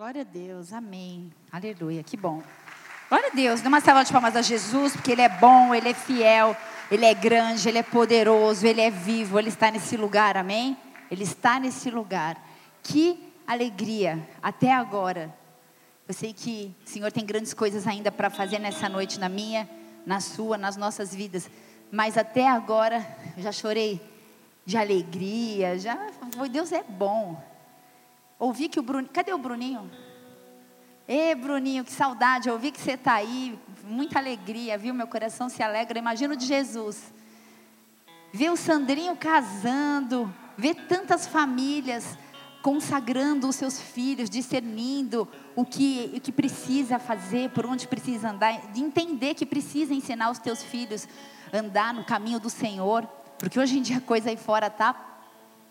Glória a Deus, amém. Aleluia, que bom. Glória a Deus, dê uma salva de palmas a Jesus, porque Ele é bom, Ele é fiel, Ele é grande, Ele é poderoso, Ele é vivo, Ele está nesse lugar, amém? Ele está nesse lugar. Que alegria, até agora. Eu sei que o Senhor tem grandes coisas ainda para fazer nessa noite, na minha, na sua, nas nossas vidas. Mas até agora, eu já chorei de alegria, já Deus é bom. Ouvi que o Bruninho, cadê o Bruninho? Ê, Bruninho, que saudade, ouvi que você está aí, muita alegria, viu? Meu coração se alegra, imagino de Jesus. Ver o Sandrinho casando, ver tantas famílias consagrando os seus filhos, discernindo o que, o que precisa fazer, por onde precisa andar, de entender que precisa ensinar os teus filhos a andar no caminho do Senhor. Porque hoje em dia a coisa aí fora tá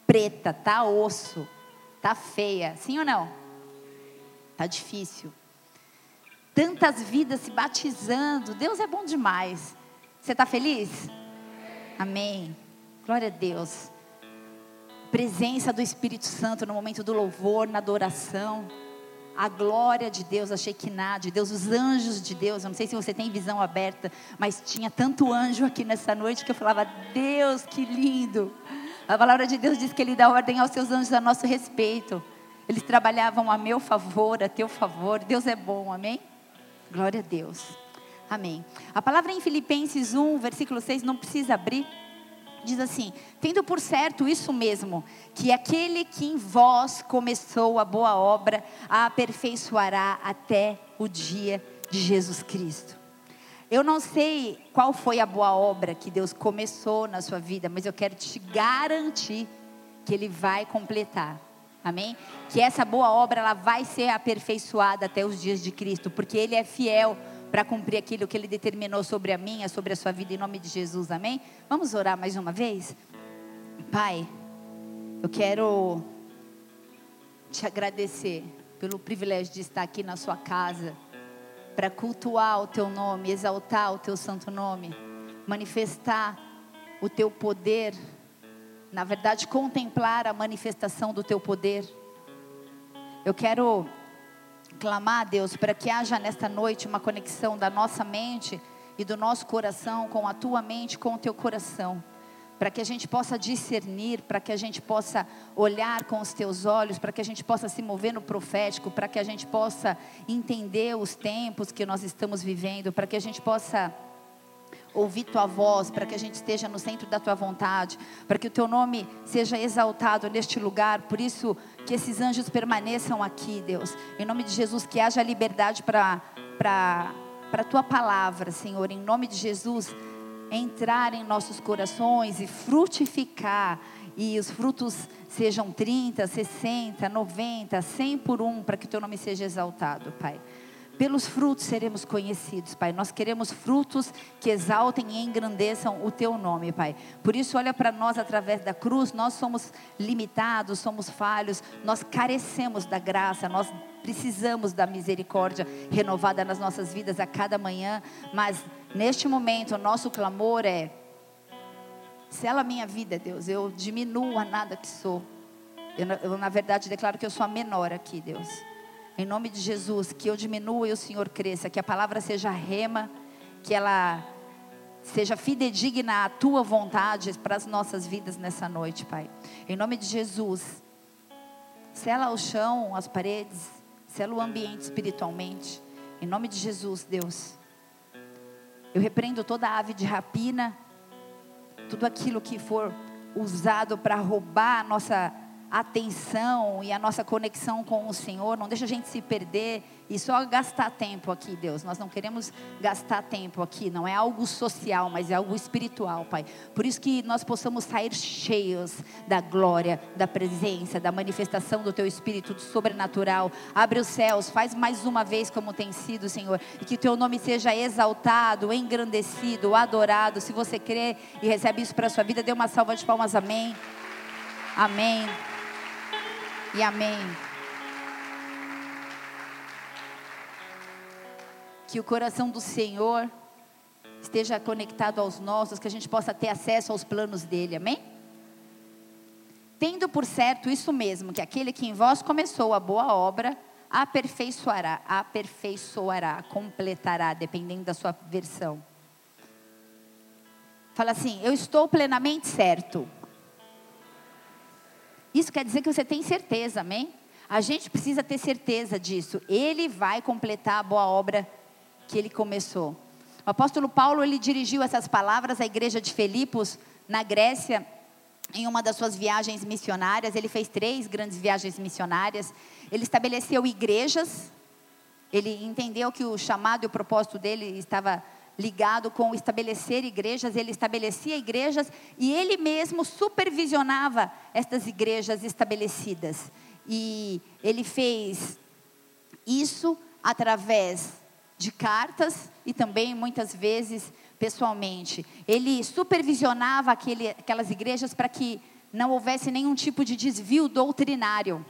preta, tá osso, tá feia. Sim ou não? Tá difícil. Tantas vidas se batizando. Deus é bom demais. Você está feliz? Amém. Glória a Deus. Presença do Espírito Santo no momento do louvor, na adoração a glória de Deus, a Shekinah de Deus, os anjos de Deus. Eu não sei se você tem visão aberta, mas tinha tanto anjo aqui nessa noite que eu falava: Deus, que lindo. A palavra de Deus diz que Ele dá ordem aos seus anjos a nosso respeito. Eles trabalhavam a meu favor, a teu favor. Deus é bom, amém? Glória a Deus. Amém. A palavra em Filipenses 1, versículo 6, não precisa abrir diz assim: tendo por certo isso mesmo, que aquele que em vós começou a boa obra, a aperfeiçoará até o dia de Jesus Cristo. Eu não sei qual foi a boa obra que Deus começou na sua vida, mas eu quero te garantir que Ele vai completar. Amém? Que essa boa obra ela vai ser aperfeiçoada até os dias de Cristo, porque Ele é fiel para cumprir aquilo que Ele determinou sobre a minha, sobre a sua vida, em nome de Jesus, amém? Vamos orar mais uma vez? Pai, eu quero te agradecer pelo privilégio de estar aqui na sua casa, para cultuar o Teu nome, exaltar o Teu santo nome, manifestar o Teu poder, na verdade, contemplar a manifestação do Teu poder. Eu quero clamar a Deus para que haja nesta noite uma conexão da nossa mente e do nosso coração com a tua mente, com o teu coração. Para que a gente possa discernir, para que a gente possa olhar com os teus olhos, para que a gente possa se mover no profético, para que a gente possa entender os tempos que nós estamos vivendo, para que a gente possa ouvir tua voz, para que a gente esteja no centro da tua vontade, para que o teu nome seja exaltado neste lugar. Por isso, que esses anjos permaneçam aqui, Deus. Em nome de Jesus, que haja liberdade para a tua palavra, Senhor. Em nome de Jesus, entrar em nossos corações e frutificar. E os frutos sejam 30, 60, 90, 100 por um, para que teu nome seja exaltado, Pai. Pelos frutos seremos conhecidos, Pai. Nós queremos frutos que exaltem e engrandeçam o Teu nome, Pai. Por isso, olha para nós através da cruz. Nós somos limitados, somos falhos, nós carecemos da graça, nós precisamos da misericórdia renovada nas nossas vidas a cada manhã. Mas neste momento, o nosso clamor é: sela a minha vida, Deus. Eu diminuo a nada que sou. Eu, eu, na verdade, declaro que eu sou a menor aqui, Deus. Em nome de Jesus, que eu diminua e o Senhor cresça, que a palavra seja rema, que ela seja fidedigna à tua vontade para as nossas vidas nessa noite, Pai. Em nome de Jesus, sela o chão, as paredes, sela o ambiente espiritualmente. Em nome de Jesus, Deus. Eu repreendo toda ave de rapina, tudo aquilo que for usado para roubar a nossa atenção e a nossa conexão com o Senhor, não deixa a gente se perder e só gastar tempo aqui, Deus. Nós não queremos gastar tempo aqui, não é algo social, mas é algo espiritual, Pai. Por isso que nós possamos sair cheios da glória, da presença, da manifestação do Teu Espírito do sobrenatural. Abre os céus, faz mais uma vez como tem sido, Senhor, e que Teu nome seja exaltado, engrandecido, adorado. Se você crê e recebe isso para a sua vida, dê uma salva de palmas, amém. Amém e amém. Que o coração do Senhor esteja conectado aos nossos, que a gente possa ter acesso aos planos dele, amém? Tendo por certo isso mesmo, que aquele que em vós começou a boa obra, aperfeiçoará, aperfeiçoará, completará, dependendo da sua versão. Fala assim: Eu estou plenamente certo. Isso quer dizer que você tem certeza, amém? A gente precisa ter certeza disso. Ele vai completar a boa obra que ele começou. O apóstolo Paulo, ele dirigiu essas palavras à igreja de Filipos, na Grécia, em uma das suas viagens missionárias. Ele fez três grandes viagens missionárias. Ele estabeleceu igrejas. Ele entendeu que o chamado e o propósito dele estava ligado com estabelecer igrejas, ele estabelecia igrejas e ele mesmo supervisionava estas igrejas estabelecidas. E ele fez isso através de cartas e também muitas vezes pessoalmente. Ele supervisionava aquele, aquelas igrejas para que não houvesse nenhum tipo de desvio doutrinário.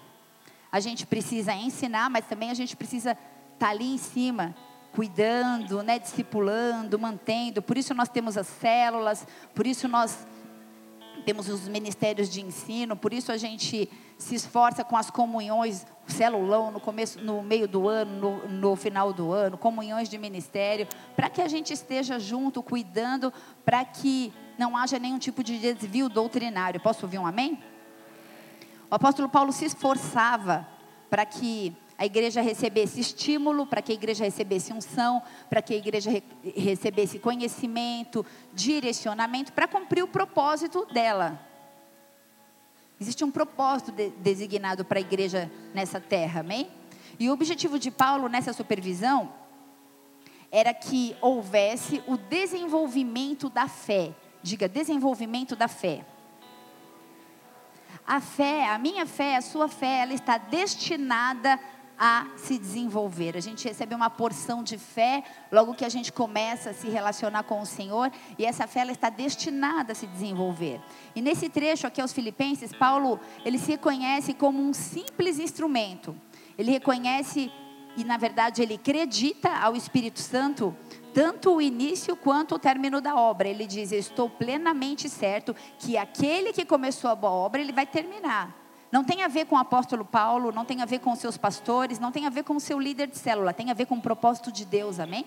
A gente precisa ensinar, mas também a gente precisa estar tá ali em cima, cuidando, né, discipulando, mantendo. Por isso nós temos as células, por isso nós temos os ministérios de ensino, por isso a gente se esforça com as comunhões, celulão no começo, no meio do ano, no, no final do ano, comunhões de ministério, para que a gente esteja junto, cuidando, para que não haja nenhum tipo de desvio doutrinário. Posso ouvir um amém? O apóstolo Paulo se esforçava para que a igreja recebesse estímulo, para que a igreja recebesse unção, para que a igreja re recebesse conhecimento, direcionamento, para cumprir o propósito dela. Existe um propósito de, designado para a igreja nessa terra, amém? E o objetivo de Paulo nessa supervisão era que houvesse o desenvolvimento da fé. Diga, desenvolvimento da fé. A fé, a minha fé, a sua fé, ela está destinada a se desenvolver. A gente recebe uma porção de fé logo que a gente começa a se relacionar com o Senhor e essa fé ela está destinada a se desenvolver. E nesse trecho aqui aos Filipenses, Paulo ele se reconhece como um simples instrumento. Ele reconhece e na verdade ele acredita ao Espírito Santo tanto o início quanto o término da obra. Ele diz: estou plenamente certo que aquele que começou a boa obra, ele vai terminar. Não tem a ver com o apóstolo Paulo, não tem a ver com seus pastores, não tem a ver com o seu líder de célula, tem a ver com o propósito de Deus, amém?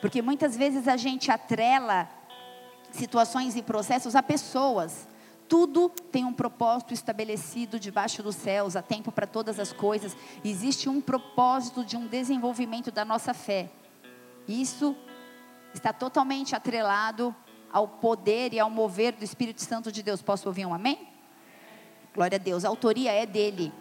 Porque muitas vezes a gente atrela situações e processos a pessoas. Tudo tem um propósito estabelecido debaixo dos céus, há tempo para todas as coisas. Existe um propósito de um desenvolvimento da nossa fé. Isso está totalmente atrelado ao poder e ao mover do Espírito Santo de Deus. Posso ouvir um amém? Glória a Deus, a autoria é dele.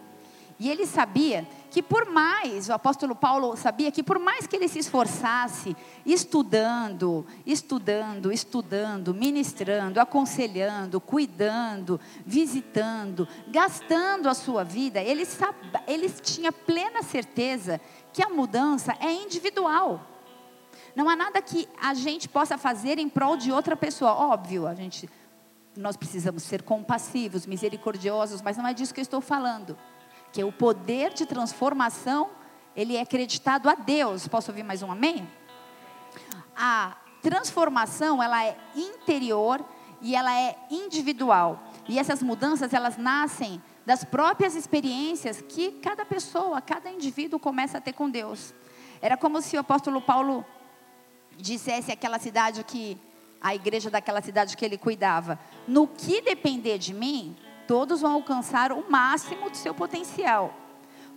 E ele sabia que por mais, o apóstolo Paulo sabia que por mais que ele se esforçasse, estudando, estudando, estudando, ministrando, aconselhando, cuidando, visitando, gastando a sua vida, ele, sabe, ele tinha plena certeza que a mudança é individual. Não há nada que a gente possa fazer em prol de outra pessoa. Óbvio, a gente nós precisamos ser compassivos, misericordiosos, mas não é disso que eu estou falando. Que o poder de transformação, ele é acreditado a Deus. Posso ouvir mais um amém? A transformação, ela é interior e ela é individual. E essas mudanças, elas nascem das próprias experiências que cada pessoa, cada indivíduo começa a ter com Deus. Era como se o apóstolo Paulo dissesse aquela cidade que a igreja daquela cidade que ele cuidava. No que depender de mim, todos vão alcançar o máximo do seu potencial.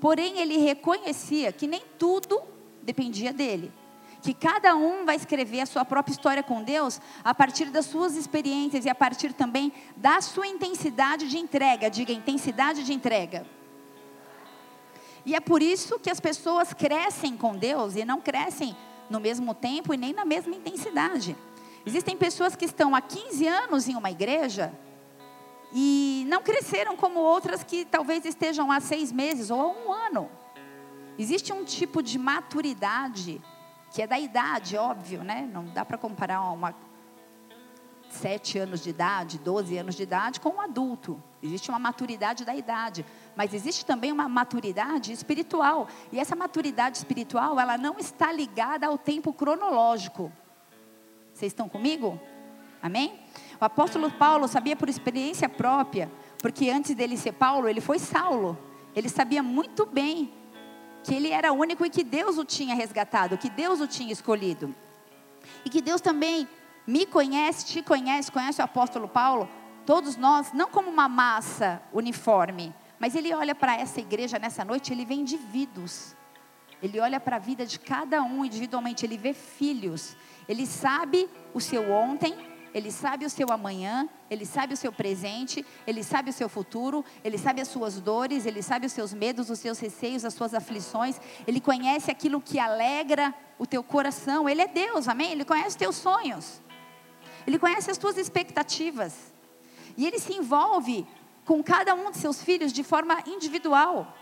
Porém, ele reconhecia que nem tudo dependia dele. Que cada um vai escrever a sua própria história com Deus a partir das suas experiências e a partir também da sua intensidade de entrega. Diga, intensidade de entrega. E é por isso que as pessoas crescem com Deus e não crescem no mesmo tempo e nem na mesma intensidade. Existem pessoas que estão há 15 anos em uma igreja e não cresceram como outras que talvez estejam há seis meses ou há um ano. Existe um tipo de maturidade que é da idade, óbvio, né? Não dá para comparar uma sete anos de idade, 12 anos de idade com um adulto. Existe uma maturidade da idade, mas existe também uma maturidade espiritual. E essa maturidade espiritual, ela não está ligada ao tempo cronológico. Vocês estão comigo? Amém? O apóstolo Paulo sabia por experiência própria, porque antes dele ser Paulo, ele foi Saulo. Ele sabia muito bem que ele era único e que Deus o tinha resgatado, que Deus o tinha escolhido. E que Deus também me conhece, te conhece, conhece o apóstolo Paulo, todos nós, não como uma massa uniforme, mas ele olha para essa igreja nessa noite, ele vê indivíduos. Ele olha para a vida de cada um individualmente, ele vê filhos. Ele sabe o seu ontem, ele sabe o seu amanhã, ele sabe o seu presente, ele sabe o seu futuro, ele sabe as suas dores, ele sabe os seus medos, os seus receios, as suas aflições, ele conhece aquilo que alegra o teu coração. Ele é Deus, amém? Ele conhece os teus sonhos, ele conhece as tuas expectativas, e ele se envolve com cada um de seus filhos de forma individual.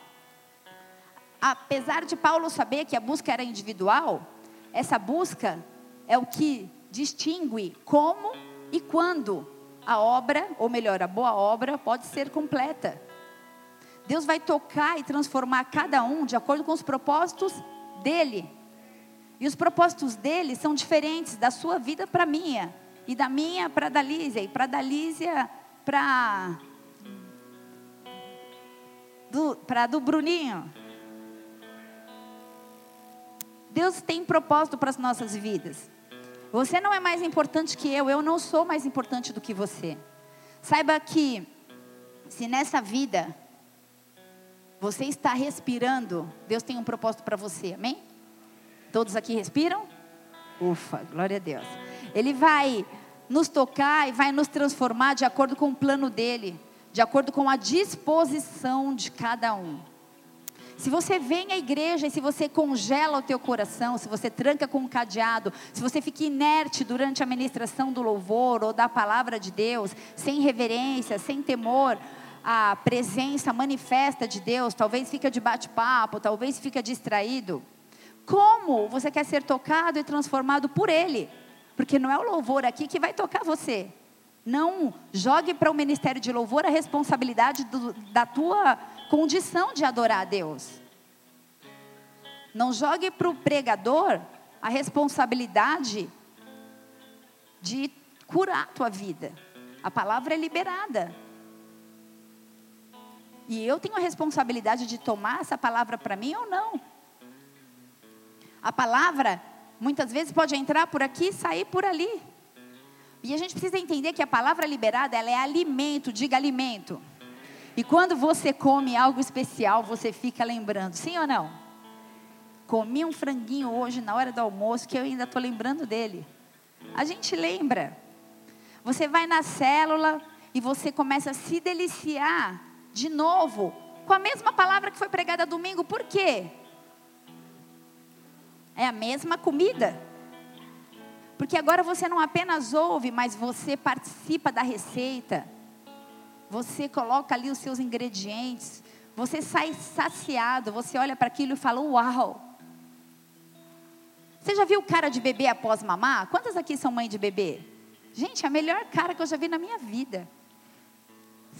Apesar de Paulo saber que a busca era individual, essa busca é o que distingue como e quando a obra, ou melhor, a boa obra, pode ser completa. Deus vai tocar e transformar cada um de acordo com os propósitos dele. E os propósitos dele são diferentes da sua vida para a minha, e da minha para a Dalísia, e para a Dalísia para para do Bruninho. Deus tem propósito para as nossas vidas. Você não é mais importante que eu, eu não sou mais importante do que você. Saiba que, se nessa vida você está respirando, Deus tem um propósito para você, amém? Todos aqui respiram? Ufa, glória a Deus. Ele vai nos tocar e vai nos transformar de acordo com o plano dele, de acordo com a disposição de cada um. Se você vem à igreja e se você congela o teu coração, se você tranca com um cadeado, se você fica inerte durante a ministração do louvor ou da palavra de Deus, sem reverência, sem temor, a presença manifesta de Deus, talvez fica de bate-papo, talvez fica distraído. Como você quer ser tocado e transformado por Ele? Porque não é o louvor aqui que vai tocar você. Não jogue para o ministério de louvor a responsabilidade do, da tua condição de adorar a Deus. Não jogue para o pregador a responsabilidade de curar a tua vida. A palavra é liberada. E eu tenho a responsabilidade de tomar essa palavra para mim ou não. A palavra, muitas vezes, pode entrar por aqui e sair por ali. E a gente precisa entender que a palavra liberada, ela é alimento, diga alimento. E quando você come algo especial, você fica lembrando, sim ou não? Comi um franguinho hoje na hora do almoço que eu ainda estou lembrando dele. A gente lembra. Você vai na célula e você começa a se deliciar de novo com a mesma palavra que foi pregada domingo. Por quê? É a mesma comida. Porque agora você não apenas ouve, mas você participa da receita você coloca ali os seus ingredientes, você sai saciado, você olha para aquilo e fala: Uau! Você já viu cara de bebê após mamar? Quantas aqui são mãe de bebê? Gente, a melhor cara que eu já vi na minha vida.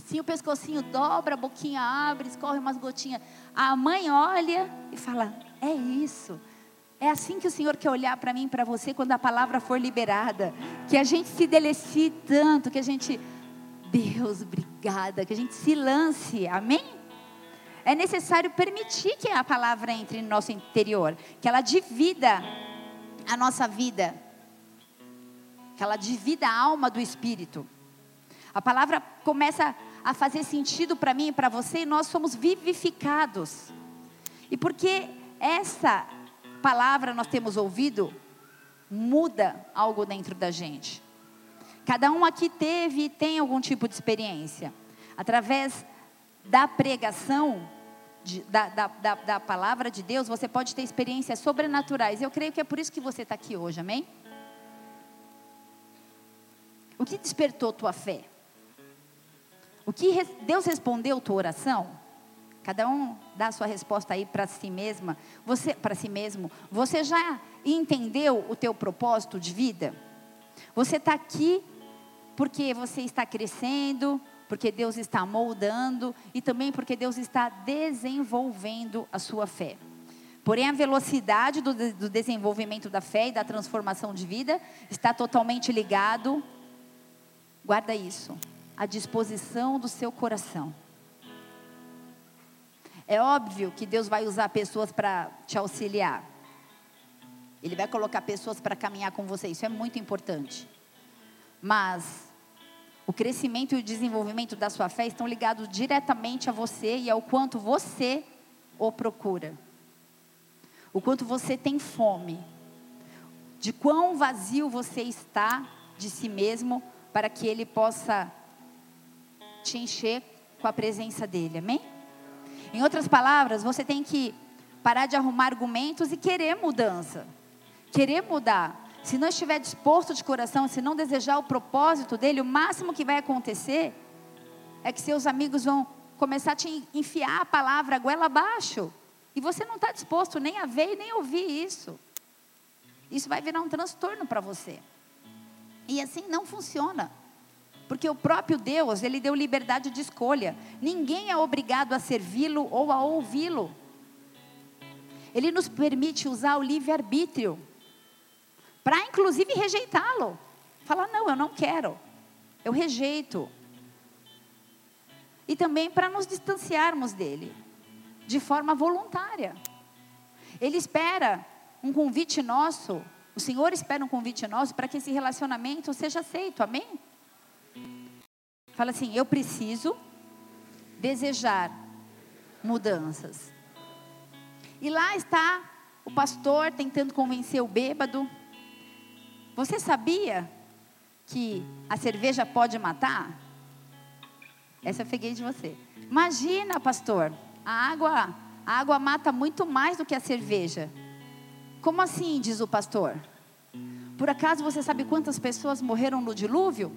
Sim, o pescocinho dobra, a boquinha abre, escorre umas gotinhas. A mãe olha e fala: É isso. É assim que o Senhor quer olhar para mim e para você quando a palavra for liberada. Que a gente se delecie tanto, que a gente Deus, obrigada, que a gente se lance, amém? É necessário permitir que a palavra entre no nosso interior, que ela divida a nossa vida, que ela divida a alma do espírito. A palavra começa a fazer sentido para mim e para você, e nós somos vivificados. E porque essa palavra nós temos ouvido, muda algo dentro da gente. Cada um aqui teve e tem algum tipo de experiência. Através da pregação, de, da, da, da, da, palavra de Deus, você pode ter experiências sobrenaturais. Eu creio que é por isso que você está aqui hoje, amém? O que despertou tua fé? O que Deus respondeu tua oração? Cada um dá a sua resposta aí para si mesma. Você, para si mesmo. Você já entendeu o teu propósito de vida? Você está aqui porque você está crescendo, porque Deus está moldando e também porque Deus está desenvolvendo a sua fé. Porém, a velocidade do, do desenvolvimento da fé e da transformação de vida está totalmente ligado, guarda isso, à disposição do seu coração. É óbvio que Deus vai usar pessoas para te auxiliar. Ele vai colocar pessoas para caminhar com você. Isso é muito importante. Mas o crescimento e o desenvolvimento da sua fé estão ligados diretamente a você e ao quanto você o procura. O quanto você tem fome. De quão vazio você está de si mesmo para que ele possa te encher com a presença dele. Amém? Em outras palavras, você tem que parar de arrumar argumentos e querer mudança. Querer mudar. Se não estiver disposto de coração, se não desejar o propósito dele, o máximo que vai acontecer é que seus amigos vão começar a te enfiar a palavra goela abaixo. E você não está disposto nem a ver e nem ouvir isso. Isso vai virar um transtorno para você. E assim não funciona. Porque o próprio Deus, ele deu liberdade de escolha. Ninguém é obrigado a servi-lo ou a ouvi-lo. Ele nos permite usar o livre-arbítrio para inclusive rejeitá-lo. Falar, não, eu não quero, eu rejeito. E também para nos distanciarmos dele, de forma voluntária. Ele espera um convite nosso, o Senhor espera um convite nosso para que esse relacionamento seja aceito, amém? Fala assim: eu preciso desejar mudanças. E lá está o pastor tentando convencer o bêbado você sabia que a cerveja pode matar? Essa eu peguei de você. Imagina, pastor, a água, a água mata muito mais do que a cerveja. Como assim, diz o pastor? Por acaso você sabe quantas pessoas morreram no dilúvio?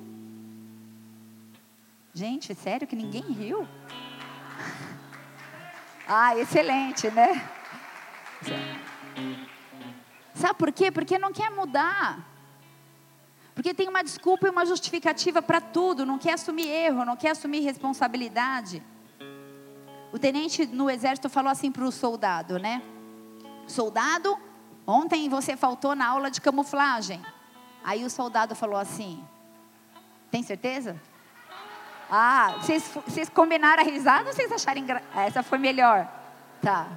Gente, sério que ninguém riu? Ah, excelente, né? Sabe por quê? Porque não quer mudar. Porque tem uma desculpa e uma justificativa para tudo, não quer assumir erro, não quer assumir responsabilidade. O tenente no exército falou assim para o soldado, né? Soldado, ontem você faltou na aula de camuflagem. Aí o soldado falou assim: Tem certeza? Ah, vocês, vocês combinaram a risada ou vocês acharam engraçado? Essa foi melhor. Tá.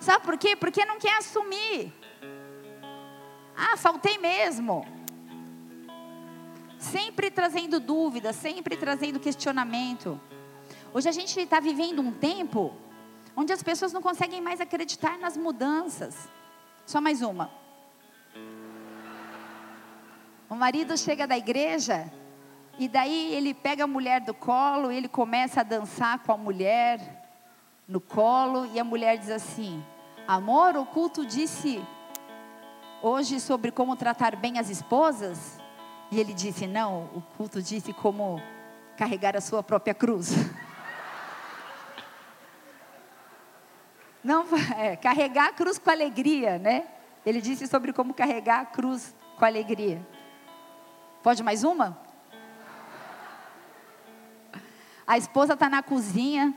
Sabe por quê? Porque não quer assumir. Ah, faltei mesmo. Sempre trazendo dúvidas, sempre trazendo questionamento. Hoje a gente está vivendo um tempo onde as pessoas não conseguem mais acreditar nas mudanças. Só mais uma. O marido chega da igreja e daí ele pega a mulher do colo, ele começa a dançar com a mulher no colo e a mulher diz assim: Amor, o culto disse hoje sobre como tratar bem as esposas. E ele disse: Não, o culto disse como carregar a sua própria cruz. Não, é, carregar a cruz com alegria, né? Ele disse sobre como carregar a cruz com alegria. Pode mais uma? A esposa está na cozinha,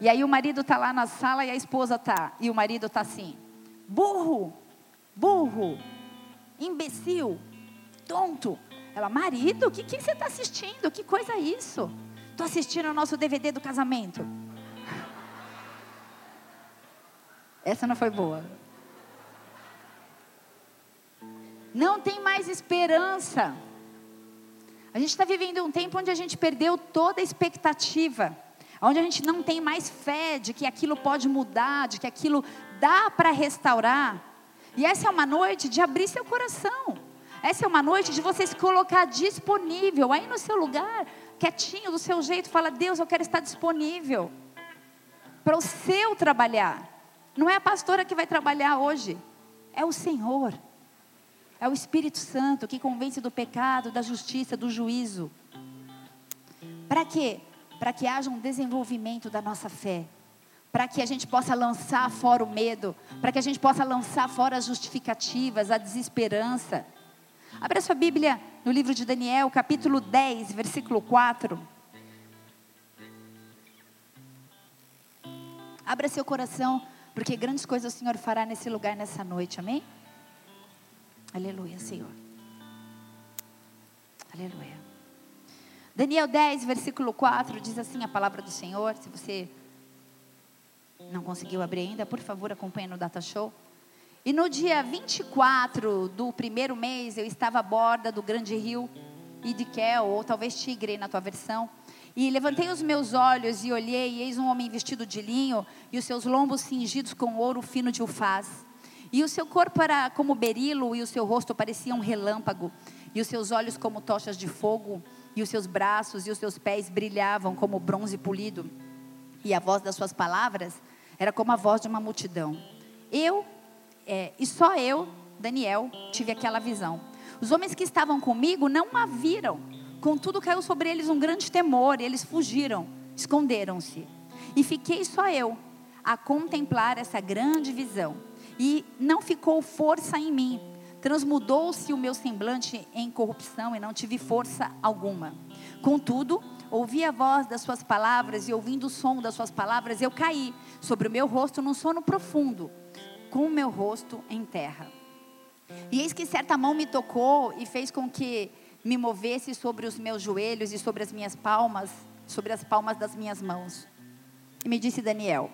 e aí o marido está lá na sala e a esposa está. E o marido está assim: burro, burro, imbecil, tonto. Ela, marido, o que, que você está assistindo? Que coisa é isso? Estou assistindo o nosso DVD do casamento. Essa não foi boa. Não tem mais esperança. A gente está vivendo um tempo onde a gente perdeu toda a expectativa, onde a gente não tem mais fé de que aquilo pode mudar, de que aquilo dá para restaurar. E essa é uma noite de abrir seu coração. Essa é uma noite de você se colocar disponível, aí no seu lugar, quietinho, do seu jeito, fala: Deus, eu quero estar disponível para o seu trabalhar. Não é a pastora que vai trabalhar hoje, é o Senhor. É o Espírito Santo que convence do pecado, da justiça, do juízo. Para quê? Para que haja um desenvolvimento da nossa fé para que a gente possa lançar fora o medo, para que a gente possa lançar fora as justificativas, a desesperança. Abra sua Bíblia no livro de Daniel, capítulo 10, versículo 4. Abra seu coração, porque grandes coisas o Senhor fará nesse lugar nessa noite, amém? Aleluia, Senhor. Aleluia. Daniel 10, versículo 4 diz assim a palavra do Senhor, se você Não conseguiu abrir ainda? Por favor, acompanhe no Data Show. E no dia 24 do primeiro mês, eu estava à borda do grande rio Idikel, ou talvez Tigre na tua versão. E levantei os meus olhos e olhei, e eis um homem vestido de linho, e os seus lombos cingidos com ouro fino de ufaz. E o seu corpo era como berilo, e o seu rosto parecia um relâmpago, e os seus olhos como tochas de fogo, e os seus braços e os seus pés brilhavam como bronze polido. E a voz das suas palavras era como a voz de uma multidão. Eu, é, e só eu, Daniel, tive aquela visão. Os homens que estavam comigo não a viram. Contudo, caiu sobre eles um grande temor, e eles fugiram, esconderam-se. E fiquei só eu a contemplar essa grande visão. E não ficou força em mim. Transmudou-se o meu semblante em corrupção e não tive força alguma. Contudo, ouvi a voz das suas palavras e ouvindo o som das suas palavras, eu caí sobre o meu rosto num sono profundo, com o meu rosto em terra. E eis que certa mão me tocou e fez com que me movesse sobre os meus joelhos e sobre as minhas palmas, sobre as palmas das minhas mãos. E me disse Daniel.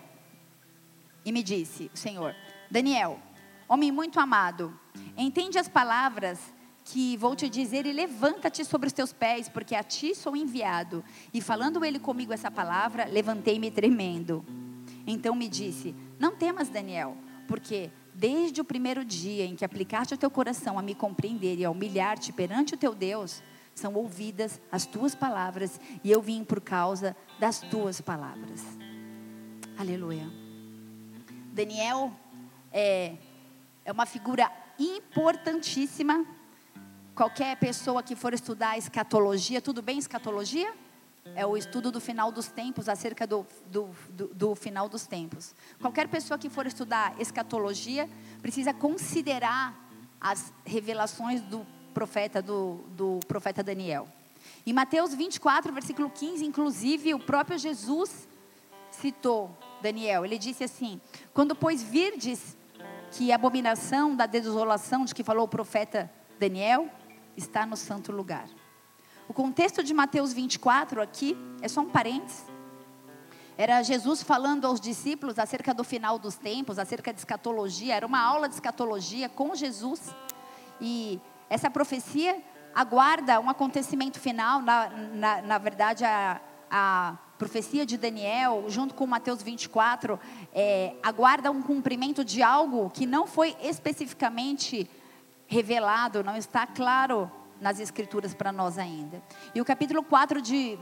E me disse, Senhor, Daniel, homem muito amado, entende as palavras que vou te dizer e levanta-te sobre os teus pés, porque a ti sou enviado. E falando ele comigo essa palavra, levantei-me tremendo. Então me disse: Não temas, Daniel, porque desde o primeiro dia em que aplicaste o teu coração a me compreender e a humilhar-te perante o teu Deus, são ouvidas as tuas palavras e eu vim por causa das tuas palavras. Aleluia. Daniel é, é uma figura importantíssima. Qualquer pessoa que for estudar escatologia, tudo bem escatologia? É o estudo do final dos tempos, acerca do, do, do, do, final dos tempos. Qualquer pessoa que for estudar escatologia precisa considerar as revelações do profeta, do, do profeta Daniel. Em Mateus 24, versículo 15, inclusive, o próprio Jesus citou Daniel. Ele disse assim: Quando, pois, virdes que a abominação da desolação de que falou o profeta Daniel está no santo lugar. O contexto de Mateus 24 aqui é só um parênteses. Era Jesus falando aos discípulos acerca do final dos tempos, acerca de escatologia. Era uma aula de escatologia com Jesus. E essa profecia aguarda um acontecimento final. Na, na, na verdade, a, a profecia de Daniel, junto com Mateus 24, é, aguarda um cumprimento de algo que não foi especificamente revelado, não está claro nas Escrituras para nós ainda. E o capítulo 4 de,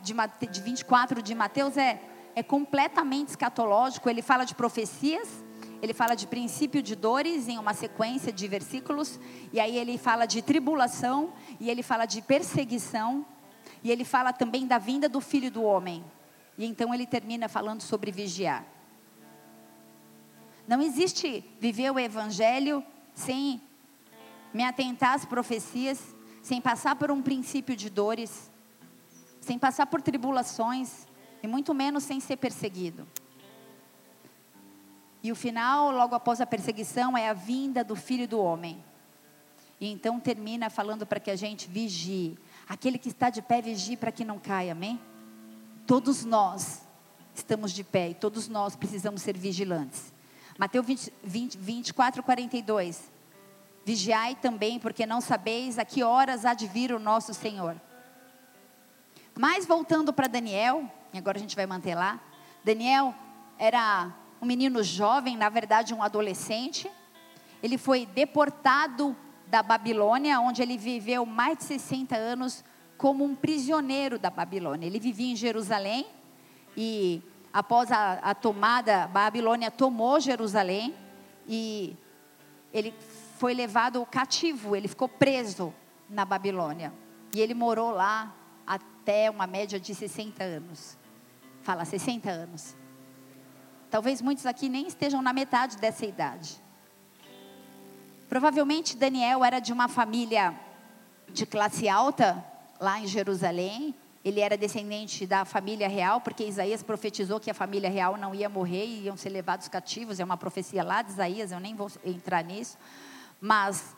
de, de 24 de Mateus é, é completamente escatológico. Ele fala de profecias, ele fala de princípio de dores em uma sequência de versículos, e aí ele fala de tribulação, e ele fala de perseguição, e ele fala também da vinda do filho do homem. E então ele termina falando sobre vigiar. Não existe viver o evangelho sem me atentar às profecias sem passar por um princípio de dores, sem passar por tribulações, e muito menos sem ser perseguido. E o final, logo após a perseguição, é a vinda do Filho do Homem. E então termina falando para que a gente vigie. Aquele que está de pé, vigie para que não caia, amém? Todos nós estamos de pé e todos nós precisamos ser vigilantes. Mateus 20, 20, 24, 42. Vigiai também, porque não sabeis a que horas há de vir o nosso Senhor. Mas voltando para Daniel, e agora a gente vai manter lá. Daniel era um menino jovem, na verdade um adolescente. Ele foi deportado da Babilônia, onde ele viveu mais de 60 anos como um prisioneiro da Babilônia. Ele vivia em Jerusalém e após a, a tomada, a Babilônia tomou Jerusalém e ele foi levado cativo, ele ficou preso na Babilônia. E ele morou lá até uma média de 60 anos. Fala, 60 anos. Talvez muitos aqui nem estejam na metade dessa idade. Provavelmente Daniel era de uma família de classe alta, lá em Jerusalém. Ele era descendente da família real, porque Isaías profetizou que a família real não ia morrer e iam ser levados cativos. É uma profecia lá de Isaías, eu nem vou entrar nisso. Mas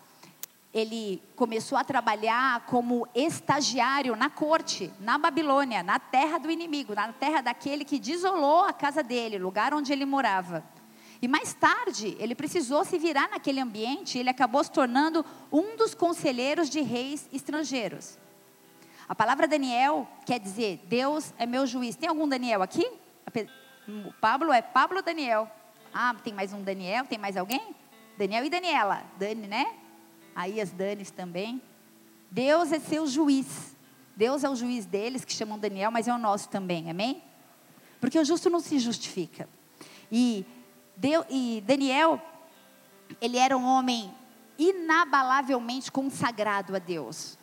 ele começou a trabalhar como estagiário na corte, na Babilônia, na terra do inimigo, na terra daquele que desolou a casa dele, lugar onde ele morava. E mais tarde, ele precisou se virar naquele ambiente ele acabou se tornando um dos conselheiros de reis estrangeiros. A palavra Daniel quer dizer: Deus é meu juiz. Tem algum Daniel aqui? O Pablo é Pablo Daniel. Ah, tem mais um Daniel? Tem mais alguém? Daniel e Daniela. Dani, né? aí as Danes também. Deus é seu juiz. Deus é o juiz deles, que chamam Daniel, mas é o nosso também, amém? Porque o justo não se justifica. E, e Daniel, ele era um homem inabalavelmente consagrado a Deus.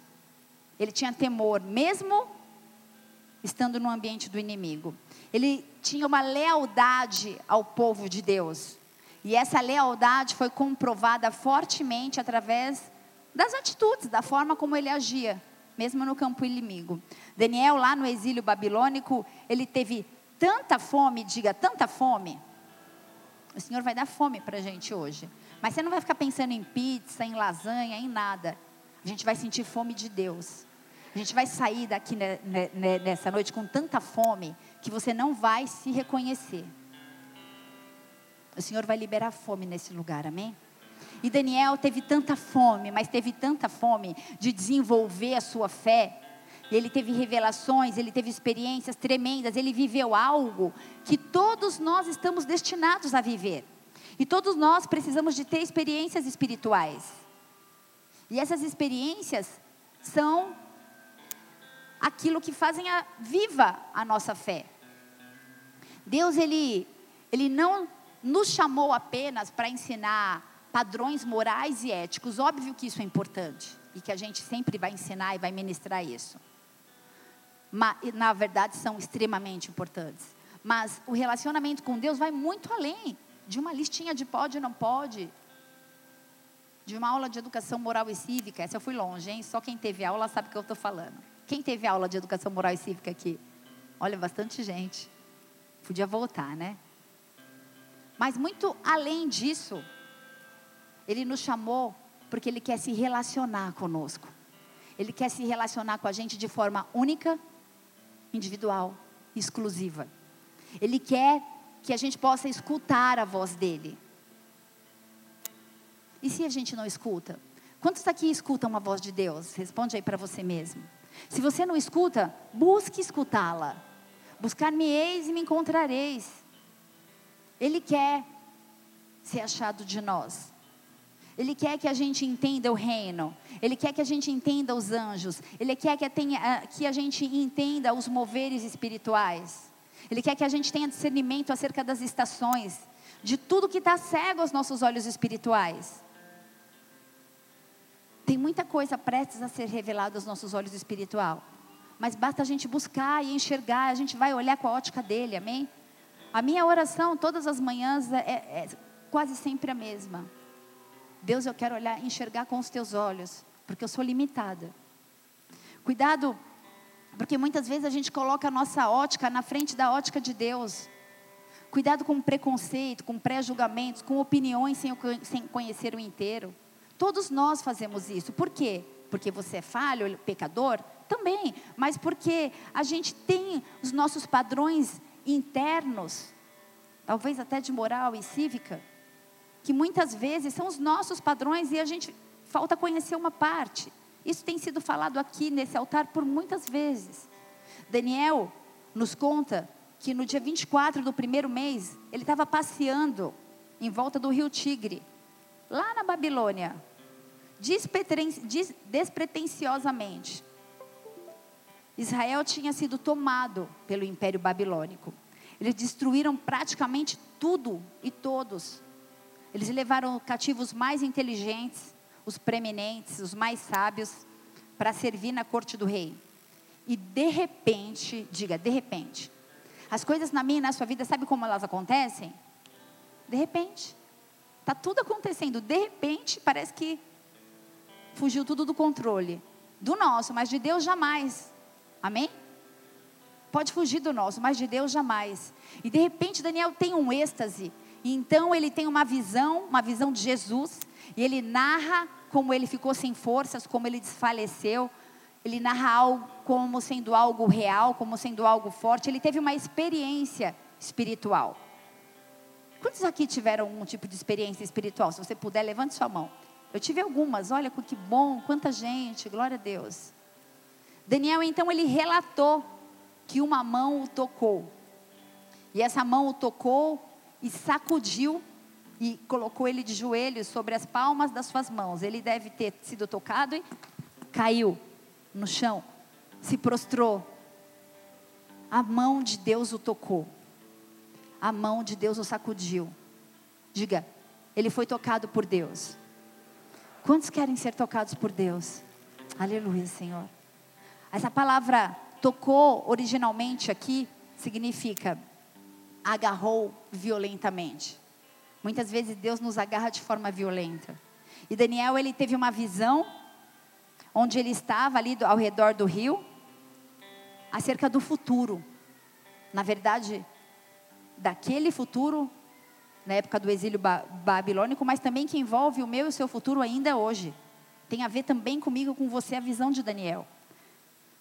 Ele tinha temor, mesmo estando no ambiente do inimigo. Ele tinha uma lealdade ao povo de Deus. E essa lealdade foi comprovada fortemente através das atitudes, da forma como ele agia, mesmo no campo inimigo. Daniel, lá no exílio babilônico, ele teve tanta fome, diga tanta fome. O Senhor vai dar fome para a gente hoje. Mas você não vai ficar pensando em pizza, em lasanha, em nada. A gente vai sentir fome de Deus. A gente vai sair daqui nessa noite com tanta fome que você não vai se reconhecer. O Senhor vai liberar fome nesse lugar, amém? E Daniel teve tanta fome, mas teve tanta fome de desenvolver a sua fé. Ele teve revelações, ele teve experiências tremendas, ele viveu algo que todos nós estamos destinados a viver. E todos nós precisamos de ter experiências espirituais. E essas experiências são aquilo que fazem a, viva a nossa fé. Deus ele ele não nos chamou apenas para ensinar padrões morais e éticos. Óbvio que isso é importante e que a gente sempre vai ensinar e vai ministrar isso. Mas, na verdade, são extremamente importantes. Mas o relacionamento com Deus vai muito além de uma listinha de pode e não pode, de uma aula de educação moral e cívica. Essa eu fui longe, hein? Só quem teve aula sabe o que eu estou falando. Quem teve aula de educação moral e cívica aqui? Olha, bastante gente. Podia voltar, né? Mas muito além disso, Ele nos chamou porque Ele quer se relacionar conosco. Ele quer se relacionar com a gente de forma única, individual, exclusiva. Ele quer que a gente possa escutar a voz dele. E se a gente não escuta? Quantos aqui escutam a voz de Deus? Responde aí para você mesmo. Se você não escuta, busque escutá-la. Buscar-me-eis e me encontrareis. Ele quer ser achado de nós. Ele quer que a gente entenda o reino. Ele quer que a gente entenda os anjos. Ele quer que, tenha, que a gente entenda os moveres espirituais. Ele quer que a gente tenha discernimento acerca das estações, de tudo que está cego aos nossos olhos espirituais. Tem muita coisa prestes a ser revelada aos nossos olhos espiritual. Mas basta a gente buscar e enxergar, a gente vai olhar com a ótica dele, amém? A minha oração todas as manhãs é, é, é quase sempre a mesma. Deus, eu quero olhar, enxergar com os teus olhos, porque eu sou limitada. Cuidado, porque muitas vezes a gente coloca a nossa ótica na frente da ótica de Deus. Cuidado com preconceito, com pré-julgamentos, com opiniões sem, sem conhecer o inteiro. Todos nós fazemos isso. Por quê? Porque você é falho, pecador? Também. Mas porque a gente tem os nossos padrões internos, talvez até de moral e cívica, que muitas vezes são os nossos padrões e a gente falta conhecer uma parte. Isso tem sido falado aqui nesse altar por muitas vezes. Daniel nos conta que no dia 24 do primeiro mês, ele estava passeando em volta do rio Tigre, lá na Babilônia, despretensiosamente. Israel tinha sido tomado pelo Império Babilônico. Eles destruíram praticamente tudo e todos. Eles levaram cativos mais inteligentes, os preeminentes, os mais sábios, para servir na corte do rei. E de repente, diga, de repente, as coisas na minha e na sua vida, sabe como elas acontecem? De repente. Está tudo acontecendo. De repente, parece que fugiu tudo do controle. Do nosso, mas de Deus jamais. Amém? Pode fugir do nosso, mas de Deus jamais. E de repente Daniel tem um êxtase. E então ele tem uma visão, uma visão de Jesus. E ele narra como ele ficou sem forças, como ele desfaleceu. Ele narra algo como sendo algo real, como sendo algo forte. Ele teve uma experiência espiritual. Quantos aqui tiveram algum tipo de experiência espiritual? Se você puder, levante sua mão. Eu tive algumas, olha que bom, quanta gente, glória a Deus. Daniel, então, ele relatou que uma mão o tocou. E essa mão o tocou e sacudiu e colocou ele de joelhos sobre as palmas das suas mãos. Ele deve ter sido tocado e caiu no chão, se prostrou. A mão de Deus o tocou. A mão de Deus o sacudiu. Diga, ele foi tocado por Deus. Quantos querem ser tocados por Deus? Aleluia, Senhor. Essa palavra tocou originalmente aqui significa agarrou violentamente. Muitas vezes Deus nos agarra de forma violenta. E Daniel, ele teve uma visão onde ele estava ali ao redor do rio, acerca do futuro. Na verdade, daquele futuro, na época do exílio babilônico, mas também que envolve o meu e o seu futuro ainda hoje. Tem a ver também comigo, com você, a visão de Daniel.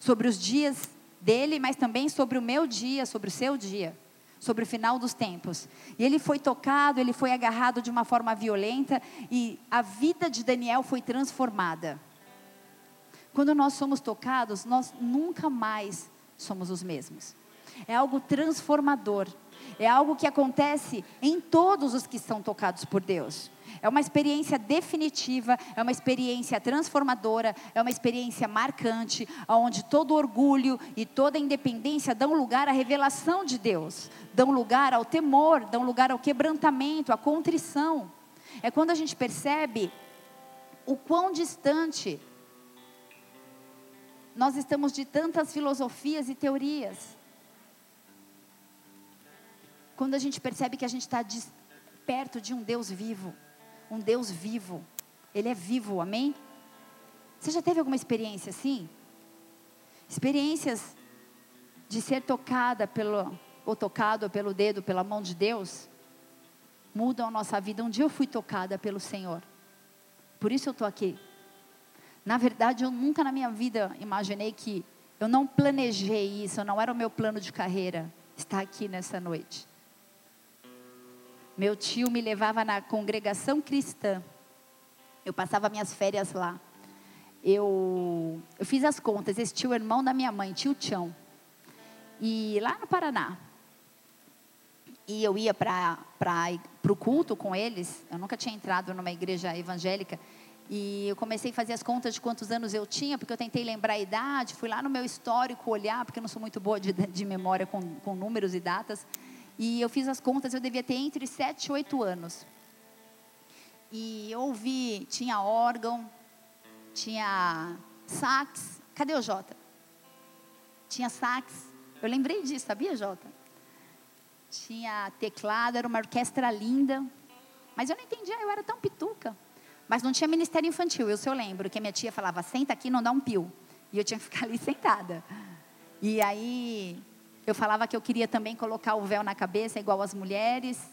Sobre os dias dele, mas também sobre o meu dia, sobre o seu dia sobre o final dos tempos. E ele foi tocado, ele foi agarrado de uma forma violenta e a vida de Daniel foi transformada. Quando nós somos tocados, nós nunca mais somos os mesmos. É algo transformador. É algo que acontece em todos os que são tocados por Deus. É uma experiência definitiva, é uma experiência transformadora, é uma experiência marcante, onde todo orgulho e toda independência dão lugar à revelação de Deus, dão lugar ao temor, dão lugar ao quebrantamento, à contrição. É quando a gente percebe o quão distante nós estamos de tantas filosofias e teorias. Quando a gente percebe que a gente está perto de um Deus vivo um Deus vivo. Ele é vivo, amém? Você já teve alguma experiência assim? Experiências de ser tocada pelo, ou tocado pelo dedo, pela mão de Deus, mudam a nossa vida. Um dia eu fui tocada pelo Senhor. Por isso eu estou aqui. Na verdade, eu nunca na minha vida imaginei que eu não planejei isso, não era o meu plano de carreira estar aqui nessa noite. Meu tio me levava na congregação cristã. Eu passava minhas férias lá. Eu, eu fiz as contas. Esse tio é irmão da minha mãe, tio Tião. E lá no Paraná. E eu ia para o culto com eles. Eu nunca tinha entrado numa igreja evangélica. E eu comecei a fazer as contas de quantos anos eu tinha, porque eu tentei lembrar a idade. Fui lá no meu histórico olhar, porque eu não sou muito boa de, de memória com, com números e datas. E eu fiz as contas, eu devia ter entre 7 e 8 anos. E eu ouvi, tinha órgão, tinha sax. Cadê o Jota? Tinha sax. Eu lembrei disso, sabia, Jota? Tinha teclado, era uma orquestra linda. Mas eu não entendia, eu era tão pituca. Mas não tinha ministério infantil. Se eu lembro que a minha tia falava, senta aqui, não dá um pio. E eu tinha que ficar ali sentada. E aí eu falava que eu queria também colocar o véu na cabeça, igual as mulheres,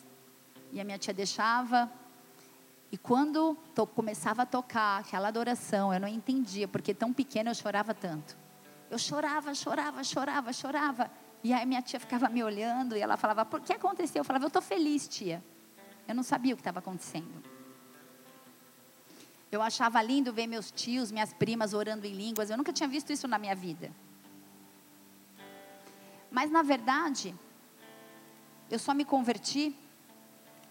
e a minha tia deixava. E quando to, começava a tocar aquela adoração, eu não entendia, porque tão pequena eu chorava tanto. Eu chorava, chorava, chorava, chorava. E aí minha tia ficava me olhando e ela falava: Por que aconteceu? Eu falava: Eu estou feliz, tia. Eu não sabia o que estava acontecendo. Eu achava lindo ver meus tios, minhas primas orando em línguas. Eu nunca tinha visto isso na minha vida. Mas na verdade, eu só me converti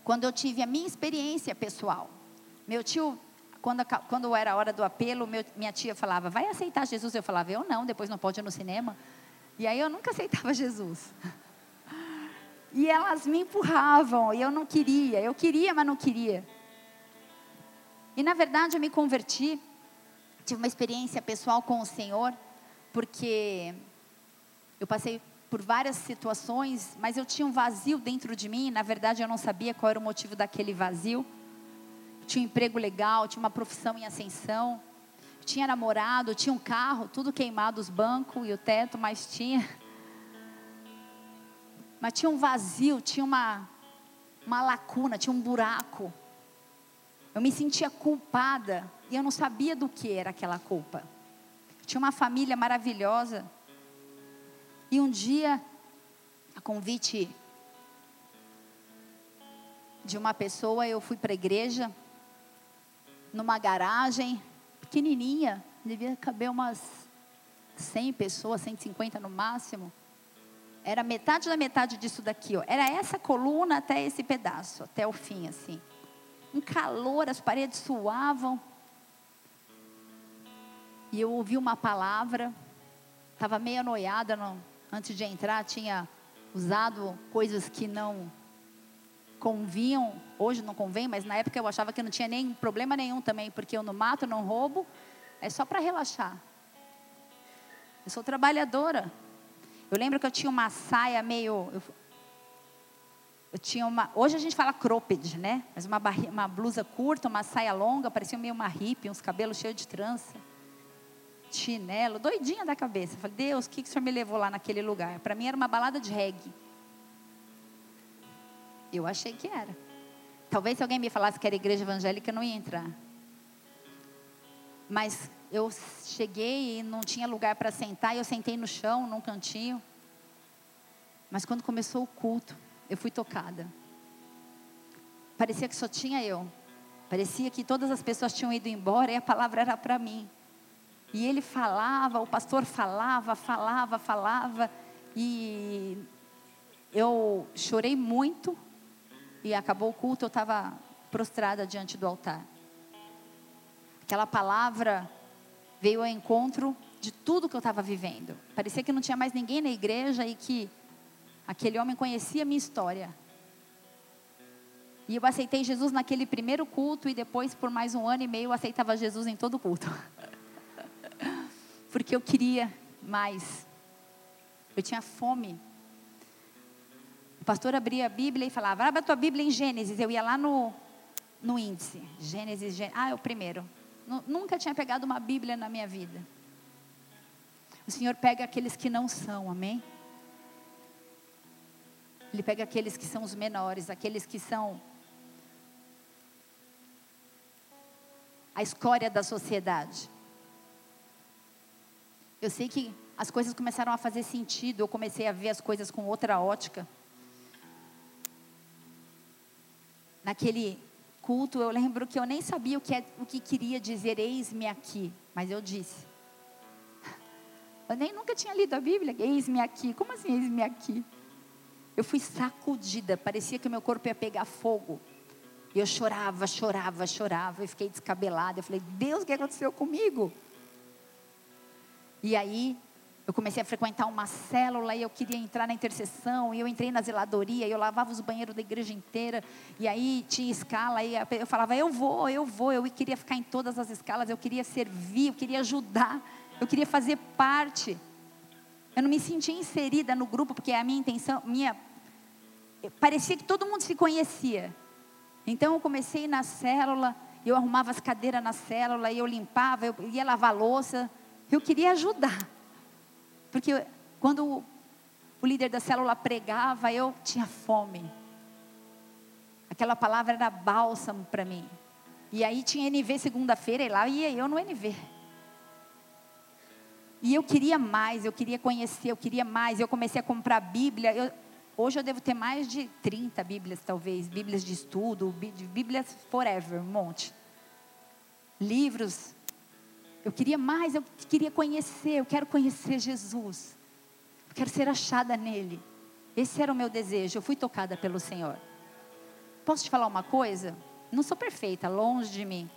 quando eu tive a minha experiência pessoal. Meu tio, quando, quando era a hora do apelo, meu, minha tia falava, vai aceitar Jesus? Eu falava, eu não, depois não pode ir no cinema. E aí eu nunca aceitava Jesus. E elas me empurravam, e eu não queria. Eu queria, mas não queria. E na verdade eu me converti, tive uma experiência pessoal com o Senhor, porque eu passei por várias situações, mas eu tinha um vazio dentro de mim. Na verdade, eu não sabia qual era o motivo daquele vazio. tinha um emprego legal, tinha uma profissão em ascensão, tinha namorado, tinha um carro, tudo queimado, os bancos e o teto, mas tinha. Mas tinha um vazio, tinha uma, uma lacuna, tinha um buraco. Eu me sentia culpada e eu não sabia do que era aquela culpa. Tinha uma família maravilhosa. E um dia, a convite de uma pessoa, eu fui para a igreja, numa garagem pequenininha, devia caber umas 100 pessoas, 150 no máximo. Era metade da metade disso daqui, ó. Era essa coluna até esse pedaço, até o fim, assim. Um calor, as paredes suavam. E eu ouvi uma palavra, estava meio anoiada no, antes de entrar, tinha usado coisas que não convinham, hoje não convém, mas na época eu achava que não tinha nem problema nenhum também, porque eu não mato, não roubo, é só para relaxar. Eu sou trabalhadora. Eu lembro que eu tinha uma saia meio. Eu, eu tinha uma. Hoje a gente fala cropped, né? Mas uma, barri, uma blusa curta, uma saia longa, parecia meio uma hippie, uns cabelos cheios de trança. Chinelo, doidinha da cabeça. Falei, Deus, o que, que o senhor me levou lá naquele lugar? Para mim era uma balada de reggae. Eu achei que era. Talvez se alguém me falasse que era igreja evangélica, eu não ia entrar. Mas eu cheguei e não tinha lugar para sentar, e eu sentei no chão, num cantinho. Mas quando começou o culto, eu fui tocada. Parecia que só tinha eu. Parecia que todas as pessoas tinham ido embora e a palavra era para mim. E ele falava, o pastor falava, falava, falava. E eu chorei muito. E acabou o culto, eu estava prostrada diante do altar. Aquela palavra veio ao encontro de tudo que eu estava vivendo. Parecia que não tinha mais ninguém na igreja e que aquele homem conhecia a minha história. E eu aceitei Jesus naquele primeiro culto e depois, por mais um ano e meio, eu aceitava Jesus em todo culto. Porque eu queria mais. Eu tinha fome. O pastor abria a Bíblia e falava: Abra tua Bíblia em Gênesis. Eu ia lá no, no índice. Gênesis, Gênesis. Ah, é o primeiro. Nunca tinha pegado uma Bíblia na minha vida. O Senhor pega aqueles que não são, amém? Ele pega aqueles que são os menores, aqueles que são a escória da sociedade. Eu sei que as coisas começaram a fazer sentido, eu comecei a ver as coisas com outra ótica. Naquele culto, eu lembro que eu nem sabia o que, é, o que queria dizer eis-me aqui, mas eu disse. Eu nem nunca tinha lido a Bíblia, eis-me aqui. Como assim eis-me aqui? Eu fui sacudida, parecia que meu corpo ia pegar fogo. E eu chorava, chorava, chorava, e fiquei descabelada. Eu falei, Deus, o que aconteceu comigo? E aí eu comecei a frequentar uma célula e eu queria entrar na intercessão, e eu entrei na zeladoria, e eu lavava os banheiros da igreja inteira, e aí tinha escala, e eu falava, eu vou, eu vou, eu queria ficar em todas as escalas, eu queria servir, eu queria ajudar, eu queria fazer parte. Eu não me sentia inserida no grupo, porque a minha intenção, minha, parecia que todo mundo se conhecia. Então eu comecei na célula, eu arrumava as cadeiras na célula, eu limpava, eu ia lavar louça, eu queria ajudar. Porque quando o líder da célula pregava, eu tinha fome. Aquela palavra era bálsamo para mim. E aí tinha NV segunda-feira e lá ia eu no NV. E eu queria mais, eu queria conhecer, eu queria mais. Eu comecei a comprar Bíblia. Eu, hoje eu devo ter mais de 30 Bíblias, talvez. Bíblias de estudo, Bíblias forever, um monte. Livros eu queria mais, eu queria conhecer, eu quero conhecer Jesus. Eu quero ser achada nele. Esse era o meu desejo. Eu fui tocada pelo Senhor. Posso te falar uma coisa? Não sou perfeita, longe de mim.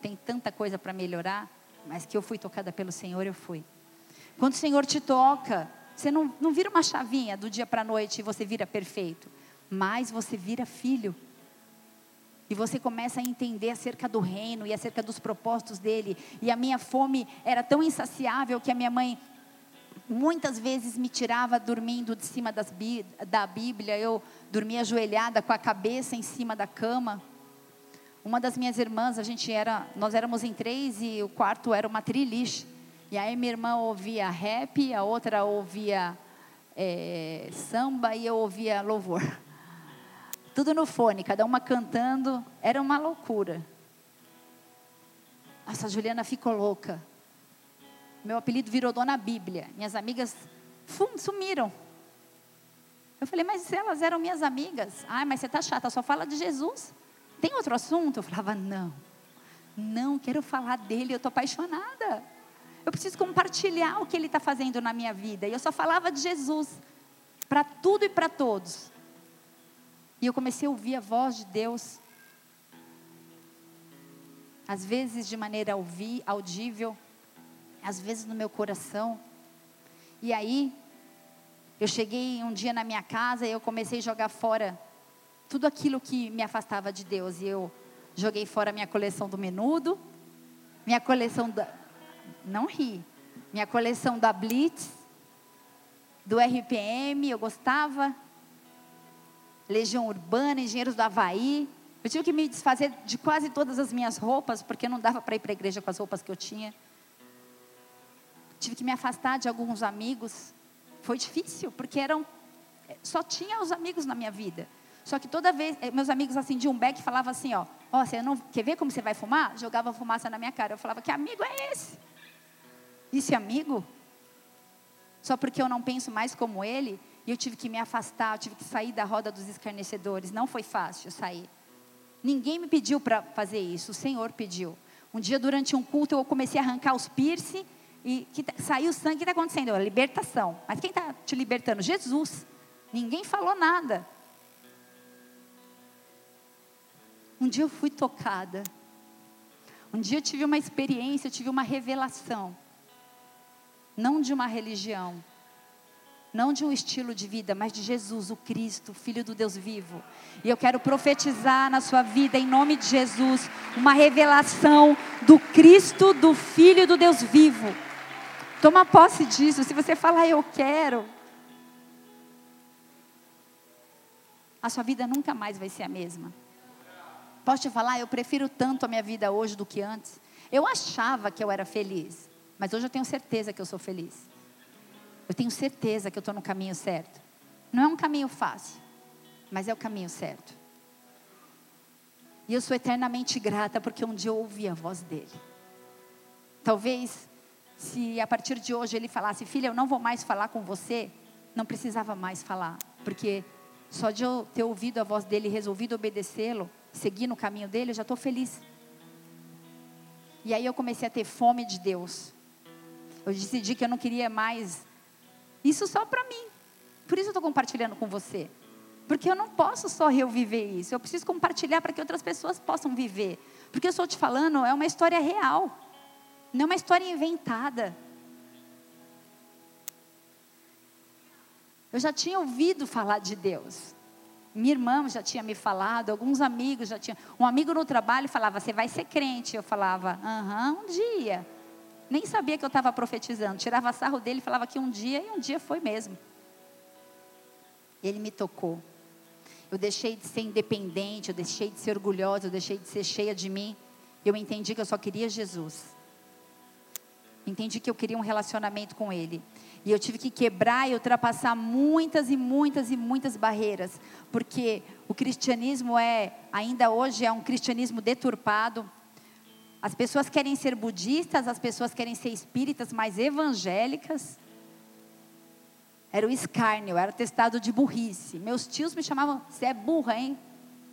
Tem tanta coisa para melhorar, mas que eu fui tocada pelo Senhor, eu fui. Quando o Senhor te toca, você não, não vira uma chavinha do dia para a noite e você vira perfeito, mas você vira filho. E você começa a entender acerca do reino e acerca dos propósitos dele. E a minha fome era tão insaciável que a minha mãe muitas vezes me tirava dormindo de cima das, da Bíblia. Eu dormia ajoelhada com a cabeça em cima da cama. Uma das minhas irmãs, a gente era, nós éramos em três e o quarto era uma triliche. E aí minha irmã ouvia rap, a outra ouvia é, samba e eu ouvia louvor tudo no fone, cada uma cantando, era uma loucura. Nossa, a Juliana ficou louca. Meu apelido virou Dona Bíblia. Minhas amigas fum, sumiram. Eu falei, mas elas eram minhas amigas. Ai, mas você tá chata, só fala de Jesus. Tem outro assunto? Eu falava, não. Não, quero falar dele, eu estou apaixonada. Eu preciso compartilhar o que ele está fazendo na minha vida. E eu só falava de Jesus para tudo e para todos. E eu comecei a ouvir a voz de Deus. Às vezes de maneira audível, às vezes no meu coração. E aí, eu cheguei um dia na minha casa e eu comecei a jogar fora tudo aquilo que me afastava de Deus. E eu joguei fora minha coleção do menudo, minha coleção da. Não ri. Minha coleção da Blitz, do RPM, eu gostava. Legião Urbana, Engenheiros do Havaí. Eu tive que me desfazer de quase todas as minhas roupas, porque não dava para ir para a igreja com as roupas que eu tinha. Tive que me afastar de alguns amigos. Foi difícil, porque eram só tinha os amigos na minha vida. Só que toda vez, eh, meus amigos acendiam um beck falavam assim, ó, ó, oh, você não quer ver como você vai fumar? Jogava fumaça na minha cara. Eu falava, que amigo é esse? Esse amigo? Só porque eu não penso mais como ele, e eu tive que me afastar, eu tive que sair da roda dos escarnecedores. Não foi fácil sair. Ninguém me pediu para fazer isso, o Senhor pediu. Um dia, durante um culto, eu comecei a arrancar os piercing e que, tá, saiu sangue. O que está acontecendo? A libertação. Mas quem está te libertando? Jesus. Ninguém falou nada. Um dia eu fui tocada. Um dia eu tive uma experiência, eu tive uma revelação. Não de uma religião, não de um estilo de vida, mas de Jesus, o Cristo, Filho do Deus vivo. E eu quero profetizar na sua vida, em nome de Jesus, uma revelação do Cristo, do Filho do Deus vivo. Toma posse disso. Se você falar, eu quero, a sua vida nunca mais vai ser a mesma. Posso te falar, eu prefiro tanto a minha vida hoje do que antes. Eu achava que eu era feliz, mas hoje eu tenho certeza que eu sou feliz. Eu tenho certeza que eu estou no caminho certo. Não é um caminho fácil, mas é o caminho certo. E eu sou eternamente grata porque um dia eu ouvi a voz dele. Talvez, se a partir de hoje ele falasse, filha, eu não vou mais falar com você, não precisava mais falar, porque só de eu ter ouvido a voz dele resolvido obedecê-lo, seguir no caminho dele, eu já estou feliz. E aí eu comecei a ter fome de Deus. Eu decidi que eu não queria mais isso só para mim. Por isso eu estou compartilhando com você. Porque eu não posso só eu viver isso. Eu preciso compartilhar para que outras pessoas possam viver. Porque eu estou te falando, é uma história real. Não é uma história inventada. Eu já tinha ouvido falar de Deus. Minha irmã já tinha me falado, alguns amigos já tinham. Um amigo no trabalho falava: Você vai ser crente? Eu falava: Aham, um dia. Nem sabia que eu estava profetizando. Tirava sarro dele falava que um dia, e um dia foi mesmo. Ele me tocou. Eu deixei de ser independente, eu deixei de ser orgulhosa, eu deixei de ser cheia de mim. Eu entendi que eu só queria Jesus. Entendi que eu queria um relacionamento com Ele. E eu tive que quebrar e ultrapassar muitas e muitas e muitas barreiras. Porque o cristianismo é, ainda hoje, é um cristianismo deturpado. As pessoas querem ser budistas, as pessoas querem ser espíritas, mais evangélicas. Era o escárnio, era testado de burrice. Meus tios me chamavam, você é burra, hein?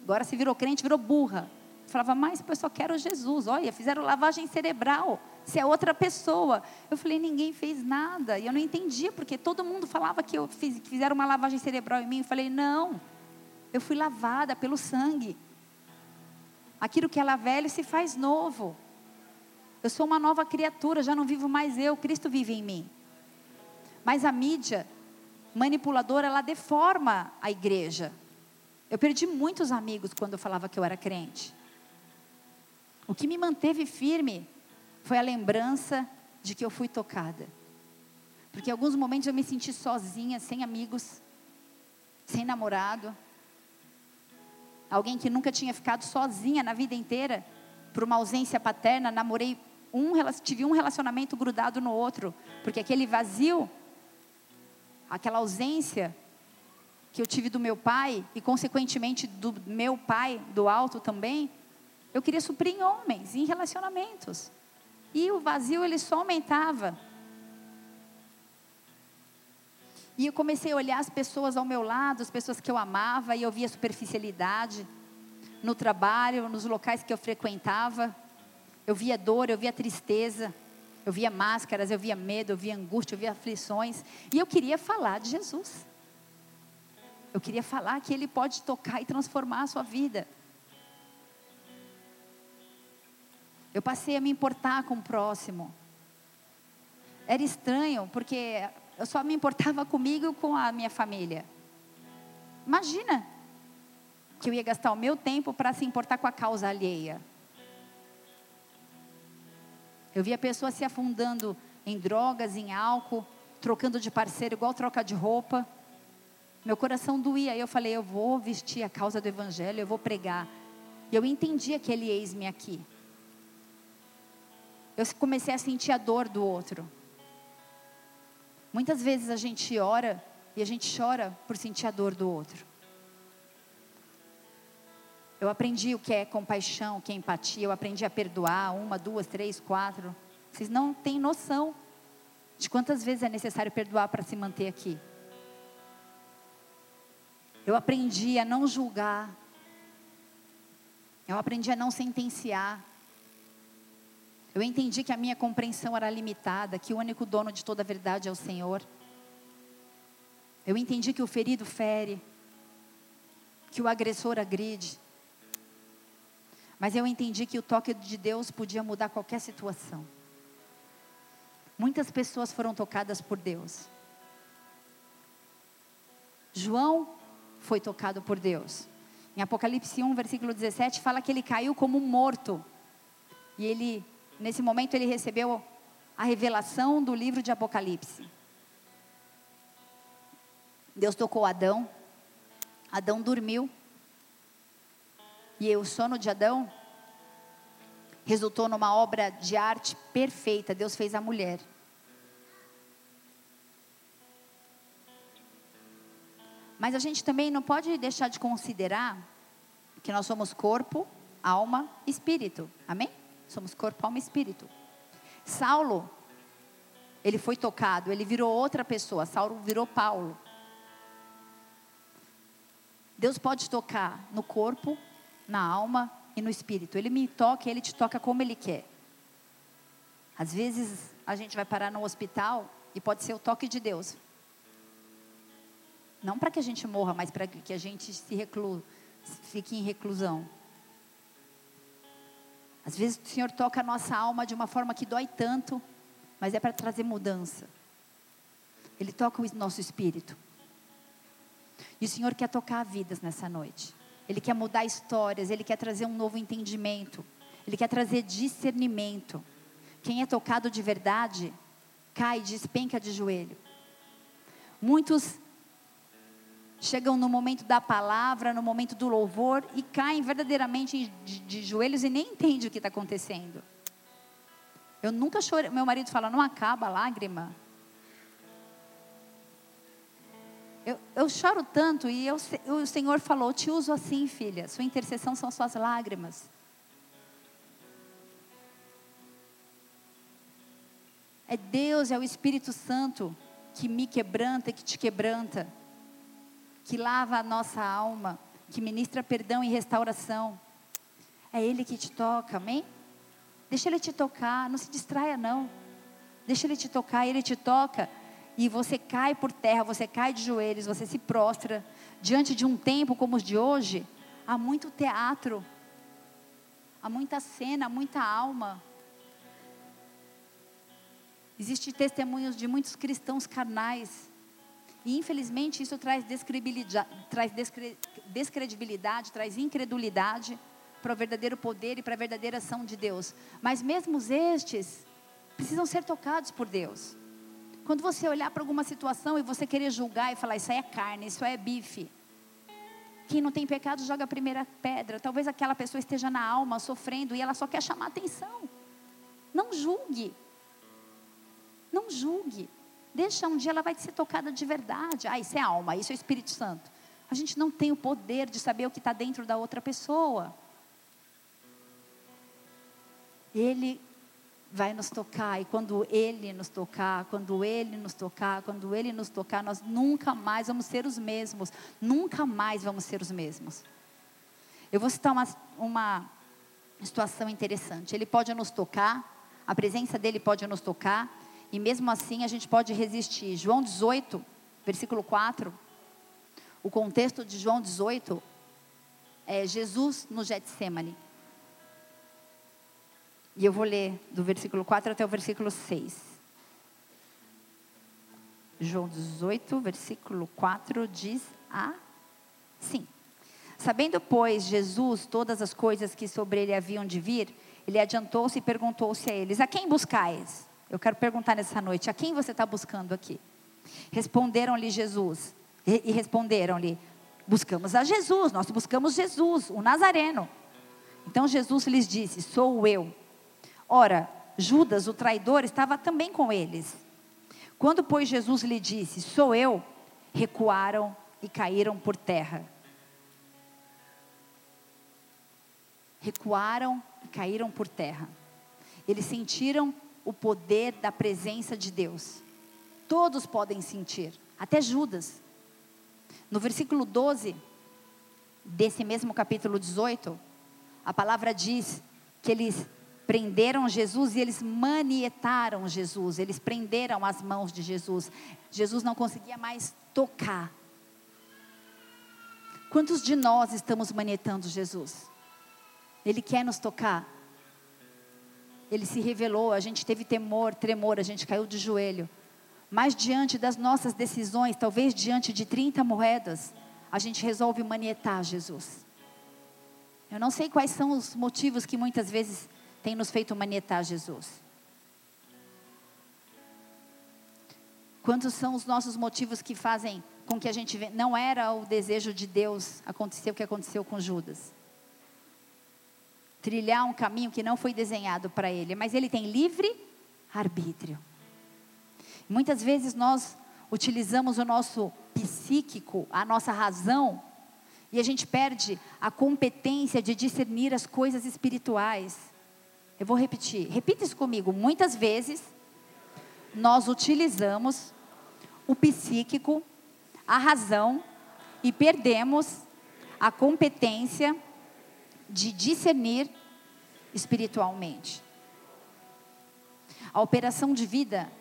Agora se virou crente, virou burra. Eu falava, mas eu só quero Jesus. Olha, fizeram lavagem cerebral se é outra pessoa. Eu falei, ninguém fez nada. E eu não entendia, porque todo mundo falava que eu fiz, que fizeram uma lavagem cerebral em mim. Eu falei, não, eu fui lavada pelo sangue. Aquilo que ela velho se faz novo. Eu sou uma nova criatura, já não vivo mais eu, Cristo vive em mim. Mas a mídia manipuladora, ela deforma a igreja. Eu perdi muitos amigos quando eu falava que eu era crente. O que me manteve firme foi a lembrança de que eu fui tocada. Porque em alguns momentos eu me senti sozinha, sem amigos, sem namorado. Alguém que nunca tinha ficado sozinha na vida inteira por uma ausência paterna, namorei um, tive um relacionamento grudado no outro, porque aquele vazio, aquela ausência que eu tive do meu pai e consequentemente do meu pai do alto também, eu queria suprir em homens, em relacionamentos. E o vazio ele só aumentava. E eu comecei a olhar as pessoas ao meu lado, as pessoas que eu amava, e eu via superficialidade no trabalho, nos locais que eu frequentava. Eu via dor, eu via tristeza, eu via máscaras, eu via medo, eu via angústia, eu via aflições. E eu queria falar de Jesus. Eu queria falar que Ele pode tocar e transformar a sua vida. Eu passei a me importar com o próximo. Era estranho, porque eu só me importava comigo e com a minha família. Imagina que eu ia gastar o meu tempo para se importar com a causa alheia. Eu via pessoas se afundando em drogas, em álcool, trocando de parceiro igual troca de roupa. Meu coração doía. Eu falei, eu vou vestir a causa do evangelho, eu vou pregar. E eu entendi aquele eis-me aqui. Eu comecei a sentir a dor do outro. Muitas vezes a gente ora e a gente chora por sentir a dor do outro. Eu aprendi o que é compaixão, o que é empatia, eu aprendi a perdoar uma, duas, três, quatro. Vocês não têm noção de quantas vezes é necessário perdoar para se manter aqui. Eu aprendi a não julgar. Eu aprendi a não sentenciar. Eu entendi que a minha compreensão era limitada, que o único dono de toda a verdade é o Senhor. Eu entendi que o ferido fere, que o agressor agride. Mas eu entendi que o toque de Deus podia mudar qualquer situação. Muitas pessoas foram tocadas por Deus. João foi tocado por Deus. Em Apocalipse 1, versículo 17, fala que ele caiu como morto. E ele nesse momento ele recebeu a revelação do livro de Apocalipse. Deus tocou Adão, Adão dormiu, e o sono de Adão resultou numa obra de arte perfeita. Deus fez a mulher. Mas a gente também não pode deixar de considerar que nós somos corpo, alma, espírito. Amém? Somos corpo, alma e espírito. Saulo, ele foi tocado, ele virou outra pessoa. Saulo virou Paulo. Deus pode tocar no corpo, na alma e no espírito. Ele me toca, ele te toca como ele quer. Às vezes a gente vai parar no hospital e pode ser o toque de Deus. Não para que a gente morra, mas para que a gente se reclua, fique em reclusão. Às vezes o Senhor toca a nossa alma de uma forma que dói tanto, mas é para trazer mudança. Ele toca o nosso espírito. E o Senhor quer tocar vidas nessa noite. Ele quer mudar histórias, ele quer trazer um novo entendimento. Ele quer trazer discernimento. Quem é tocado de verdade, cai, despenca de joelho. Muitos chegam no momento da palavra, no momento do louvor e caem verdadeiramente de, de joelhos e nem entendem o que está acontecendo. Eu nunca chorei. Meu marido fala, não acaba a lágrima. Eu, eu choro tanto e eu, o Senhor falou: Te uso assim, filha. Sua intercessão são suas lágrimas. É Deus, é o Espírito Santo que me quebranta, que te quebranta que lava a nossa alma, que ministra perdão e restauração. É Ele que te toca, amém? Deixa Ele te tocar, não se distraia não. Deixa Ele te tocar, Ele te toca e você cai por terra, você cai de joelhos, você se prostra diante de um tempo como os de hoje. Há muito teatro, há muita cena, há muita alma. Existem testemunhos de muitos cristãos carnais e infelizmente isso traz traz descredibilidade, traz incredulidade para o verdadeiro poder e para a verdadeira ação de Deus. Mas mesmo estes precisam ser tocados por Deus. Quando você olhar para alguma situação e você querer julgar e falar, isso aí é carne, isso aí é bife. Quem não tem pecado joga a primeira pedra. Talvez aquela pessoa esteja na alma sofrendo e ela só quer chamar atenção. Não julgue. Não julgue. Deixa um dia ela vai ser tocada de verdade. Ah, isso é alma, isso é Espírito Santo. A gente não tem o poder de saber o que está dentro da outra pessoa. Ele vai nos tocar. E quando Ele nos tocar, quando Ele nos tocar, quando Ele nos tocar, nós nunca mais vamos ser os mesmos. Nunca mais vamos ser os mesmos. Eu vou citar uma, uma situação interessante. Ele pode nos tocar, a presença dele pode nos tocar, e mesmo assim a gente pode resistir. João 18, versículo 4. O contexto de João 18 é Jesus no Getsemane. E eu vou ler do versículo 4 até o versículo 6. João 18, versículo 4 diz assim: Sabendo, pois, Jesus todas as coisas que sobre ele haviam de vir, ele adiantou-se e perguntou-se a eles: A quem buscais? Eu quero perguntar nessa noite: A quem você está buscando aqui? Responderam-lhe Jesus, e responderam-lhe: Buscamos a Jesus, nós buscamos Jesus, o Nazareno. Então Jesus lhes disse: Sou eu. Ora, Judas, o traidor, estava também com eles. Quando, pois, Jesus lhe disse: Sou eu, recuaram e caíram por terra. Recuaram e caíram por terra. Eles sentiram o poder da presença de Deus. Todos podem sentir, até Judas. No versículo 12 desse mesmo capítulo 18, a palavra diz que eles prenderam Jesus e eles manietaram Jesus, eles prenderam as mãos de Jesus. Jesus não conseguia mais tocar. Quantos de nós estamos manietando Jesus? Ele quer nos tocar. Ele se revelou, a gente teve temor, tremor, a gente caiu de joelho. Mas diante das nossas decisões, talvez diante de 30 moedas, a gente resolve manietar Jesus. Eu não sei quais são os motivos que muitas vezes tem nos feito manietar Jesus? Quantos são os nossos motivos que fazem com que a gente não era o desejo de Deus acontecer o que aconteceu com Judas? Trilhar um caminho que não foi desenhado para ele, mas ele tem livre arbítrio. Muitas vezes nós utilizamos o nosso psíquico, a nossa razão, e a gente perde a competência de discernir as coisas espirituais. Eu vou repetir. Repita isso comigo. Muitas vezes nós utilizamos o psíquico, a razão e perdemos a competência de discernir espiritualmente. A operação de vida,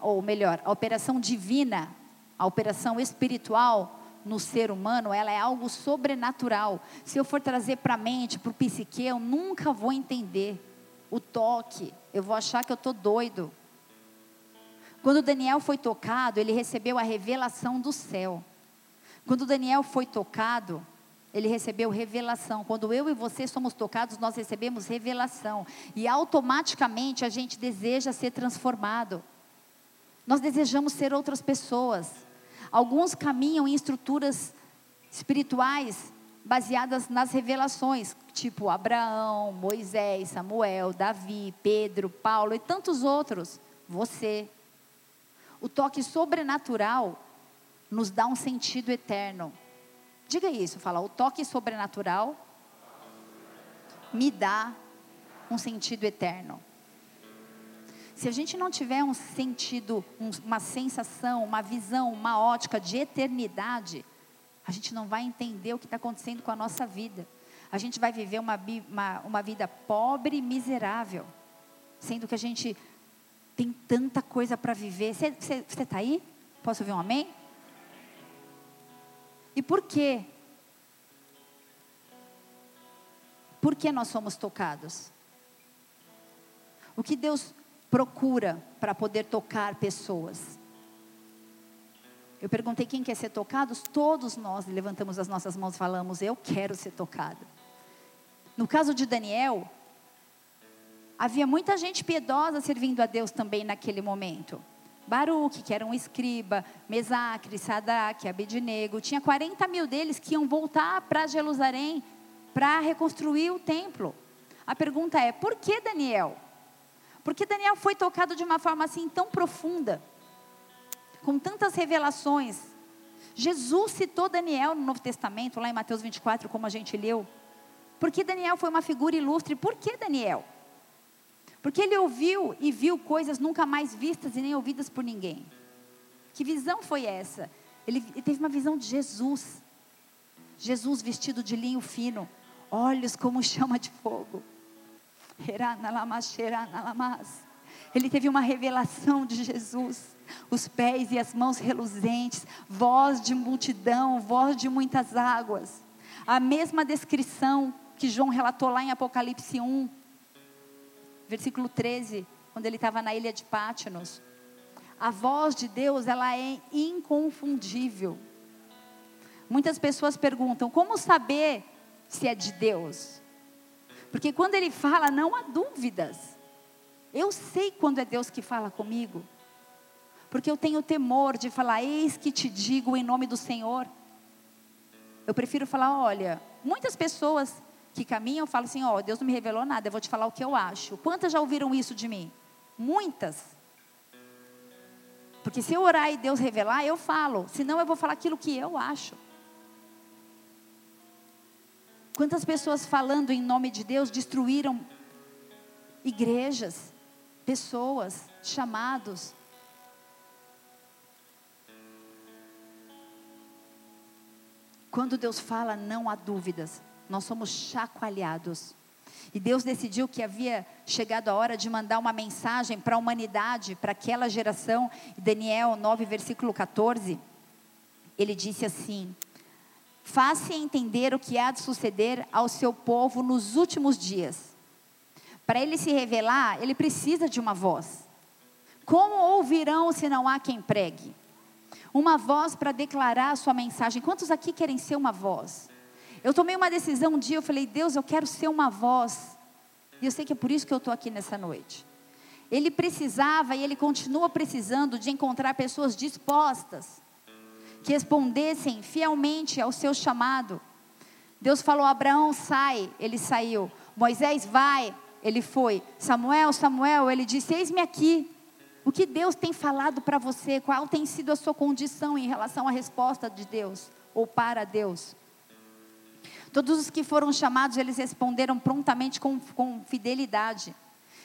ou melhor, a operação divina, a operação espiritual no ser humano, ela é algo sobrenatural. Se eu for trazer para a mente, para o psique, eu nunca vou entender o toque, eu vou achar que eu estou doido. Quando Daniel foi tocado, ele recebeu a revelação do céu. Quando Daniel foi tocado, ele recebeu revelação. Quando eu e você somos tocados, nós recebemos revelação. E automaticamente a gente deseja ser transformado. Nós desejamos ser outras pessoas. Alguns caminham em estruturas espirituais baseadas nas revelações, tipo Abraão, Moisés, Samuel, Davi, Pedro, Paulo e tantos outros. Você. O toque sobrenatural nos dá um sentido eterno. Diga isso, fala, o toque sobrenatural me dá um sentido eterno. Se a gente não tiver um sentido, uma sensação, uma visão, uma ótica de eternidade, a gente não vai entender o que está acontecendo com a nossa vida. A gente vai viver uma, uma, uma vida pobre e miserável, sendo que a gente tem tanta coisa para viver. Você está aí? Posso ouvir um amém? E por quê? Por que nós somos tocados? O que Deus procura para poder tocar pessoas? Eu perguntei quem quer ser tocado, todos nós levantamos as nossas mãos e falamos, eu quero ser tocado. No caso de Daniel, havia muita gente piedosa servindo a Deus também naquele momento. Baruque, que era um escriba, Mesacre, Sadraque, Abednego, tinha 40 mil deles que iam voltar para Jerusalém para reconstruir o templo. A pergunta é, por que Daniel? Porque Daniel foi tocado de uma forma assim tão profunda com tantas revelações. Jesus citou Daniel no Novo Testamento, lá em Mateus 24, como a gente leu. Porque Daniel foi uma figura ilustre. Por que Daniel? Porque ele ouviu e viu coisas nunca mais vistas e nem ouvidas por ninguém. Que visão foi essa? Ele, ele teve uma visão de Jesus. Jesus vestido de linho fino, olhos como chama de fogo. Ele teve uma revelação de Jesus, os pés e as mãos reluzentes, voz de multidão, voz de muitas águas. A mesma descrição que João relatou lá em Apocalipse 1, versículo 13, quando ele estava na ilha de Pátinos. A voz de Deus, ela é inconfundível. Muitas pessoas perguntam: como saber se é de Deus? Porque quando ele fala, não há dúvidas. Eu sei quando é Deus que fala comigo. Porque eu tenho temor de falar, eis que te digo em nome do Senhor. Eu prefiro falar, olha, muitas pessoas que caminham falam assim, ó, oh, Deus não me revelou nada, eu vou te falar o que eu acho. Quantas já ouviram isso de mim? Muitas. Porque se eu orar e Deus revelar, eu falo. Senão eu vou falar aquilo que eu acho. Quantas pessoas falando em nome de Deus destruíram igrejas, pessoas, chamados. Quando Deus fala, não há dúvidas, nós somos chacoalhados. E Deus decidiu que havia chegado a hora de mandar uma mensagem para a humanidade, para aquela geração. Daniel 9, versículo 14, ele disse assim: Faça entender o que há de suceder ao seu povo nos últimos dias. Para ele se revelar, ele precisa de uma voz. Como ouvirão se não há quem pregue? Uma voz para declarar a sua mensagem. Quantos aqui querem ser uma voz? Eu tomei uma decisão um dia, eu falei, Deus, eu quero ser uma voz. E eu sei que é por isso que eu estou aqui nessa noite. Ele precisava e ele continua precisando de encontrar pessoas dispostas que respondessem fielmente ao seu chamado. Deus falou: Abraão, sai, ele saiu. Moisés, vai, ele foi. Samuel, Samuel, ele disse: Eis-me aqui. O que Deus tem falado para você? Qual tem sido a sua condição em relação à resposta de Deus ou para Deus? Todos os que foram chamados, eles responderam prontamente com, com fidelidade.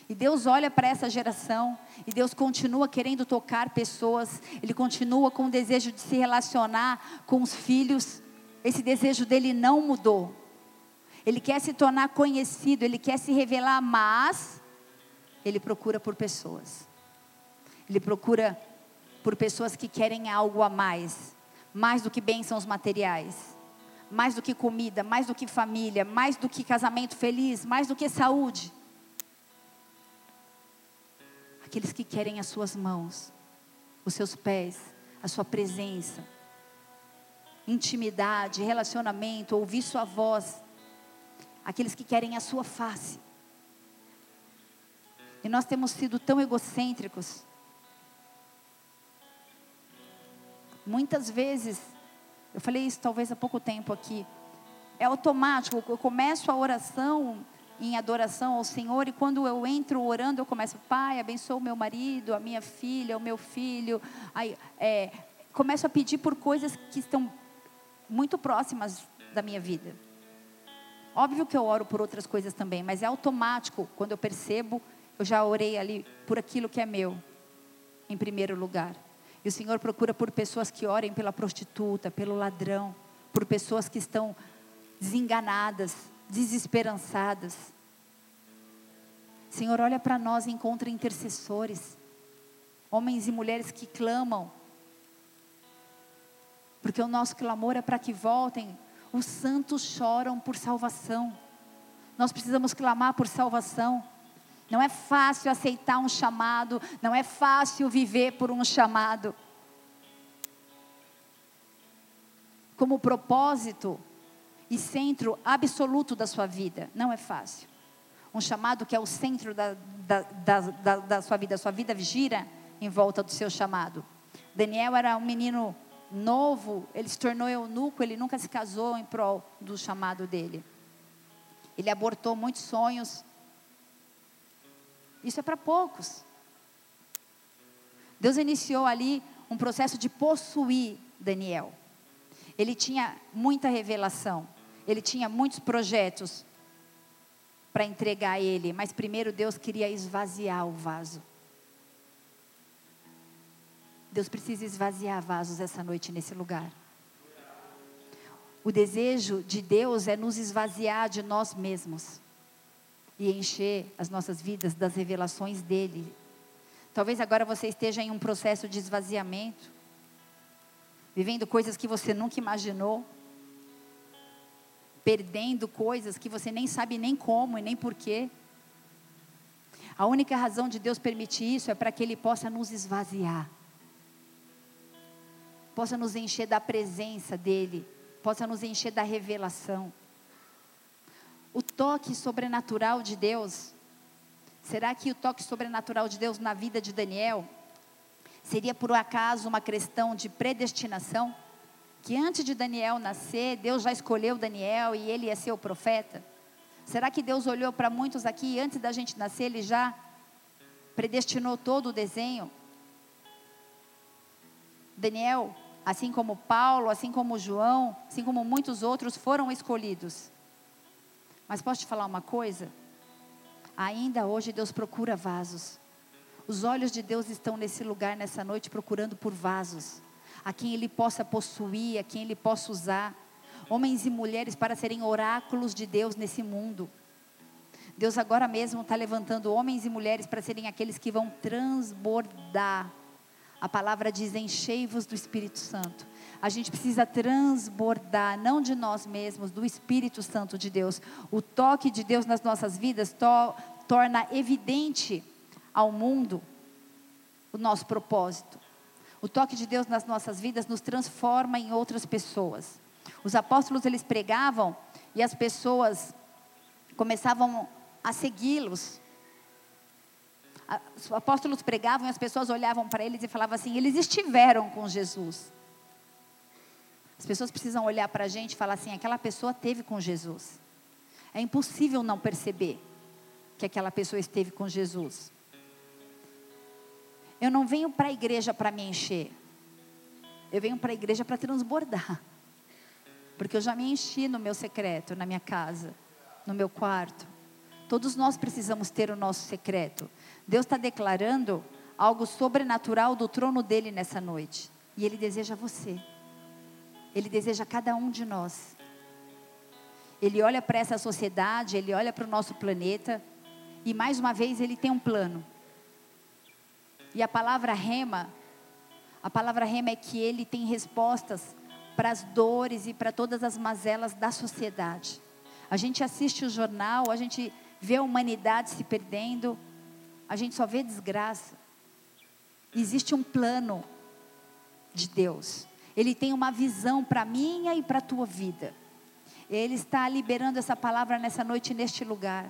E Deus olha para essa geração e Deus continua querendo tocar pessoas, Ele continua com o desejo de se relacionar com os filhos. Esse desejo dele não mudou. Ele quer se tornar conhecido, ele quer se revelar, mas ele procura por pessoas. Ele procura por pessoas que querem algo a mais, mais do que bênçãos materiais, mais do que comida, mais do que família, mais do que casamento feliz, mais do que saúde aqueles que querem as suas mãos, os seus pés, a sua presença, intimidade, relacionamento, ouvir sua voz, aqueles que querem a sua face. E nós temos sido tão egocêntricos. Muitas vezes, eu falei isso talvez há pouco tempo aqui, é automático, eu começo a oração em adoração ao Senhor, e quando eu entro orando, eu começo, Pai, abençoa o meu marido, a minha filha, o meu filho. Aí, é, começo a pedir por coisas que estão muito próximas da minha vida. Óbvio que eu oro por outras coisas também, mas é automático, quando eu percebo, eu já orei ali por aquilo que é meu, em primeiro lugar. E o Senhor procura por pessoas que orem pela prostituta, pelo ladrão, por pessoas que estão desenganadas, desesperançadas. Senhor, olha para nós e encontra intercessores, homens e mulheres que clamam, porque o nosso clamor é para que voltem. Os santos choram por salvação. Nós precisamos clamar por salvação. Não é fácil aceitar um chamado, não é fácil viver por um chamado. Como propósito, e centro absoluto da sua vida. Não é fácil. Um chamado que é o centro da, da, da, da, sua vida. A sua vida gira em volta do seu chamado. Daniel era um menino novo, ele se tornou eunuco, ele nunca se casou em prol do chamado dele. Ele abortou muitos sonhos. Isso é para poucos. Deus iniciou ali um processo de possuir Daniel. Ele tinha muita revelação ele tinha muitos projetos. para entregar a ele, mas primeiro Deus queria esvaziar o vaso. Deus precisa esvaziar vasos essa noite nesse lugar. O desejo de Deus é nos esvaziar de nós mesmos e encher as nossas vidas das revelações dele. Talvez agora você esteja em um processo de esvaziamento, vivendo coisas que você nunca imaginou, perdendo coisas que você nem sabe nem como e nem porquê. A única razão de Deus permitir isso é para que Ele possa nos esvaziar, possa nos encher da presença dEle, possa nos encher da revelação. O toque sobrenatural de Deus, será que o toque sobrenatural de Deus na vida de Daniel seria por acaso uma questão de predestinação? Que antes de Daniel nascer, Deus já escolheu Daniel e ele ia ser o profeta? Será que Deus olhou para muitos aqui e antes da gente nascer, ele já predestinou todo o desenho? Daniel assim como Paulo, assim como João, assim como muitos outros foram escolhidos. Mas posso te falar uma coisa? Ainda hoje Deus procura vasos. Os olhos de Deus estão nesse lugar, nessa noite, procurando por vasos, a quem Ele possa possuir, a quem Ele possa usar. Homens e mulheres para serem oráculos de Deus nesse mundo. Deus agora mesmo está levantando homens e mulheres para serem aqueles que vão transbordar a palavra diz: enchei-vos do Espírito Santo. A gente precisa transbordar, não de nós mesmos, do Espírito Santo de Deus. O toque de Deus nas nossas vidas to torna evidente ao mundo o nosso propósito. O toque de Deus nas nossas vidas nos transforma em outras pessoas. Os apóstolos eles pregavam e as pessoas começavam a segui-los os apóstolos pregavam e as pessoas olhavam para eles e falavam assim: eles estiveram com Jesus. As pessoas precisam olhar para a gente e falar assim: aquela pessoa teve com Jesus. É impossível não perceber que aquela pessoa esteve com Jesus. Eu não venho para a igreja para me encher. Eu venho para a igreja para transbordar. Porque eu já me enchi no meu secreto, na minha casa, no meu quarto. Todos nós precisamos ter o nosso secreto. Deus está declarando algo sobrenatural do trono dele nessa noite. E ele deseja você. Ele deseja cada um de nós. Ele olha para essa sociedade, ele olha para o nosso planeta. E mais uma vez ele tem um plano. E a palavra rema, a palavra rema é que ele tem respostas para as dores e para todas as mazelas da sociedade. A gente assiste o jornal, a gente vê a humanidade se perdendo, a gente só vê desgraça. Existe um plano de Deus. Ele tem uma visão para minha e para a tua vida. Ele está liberando essa palavra nessa noite, neste lugar.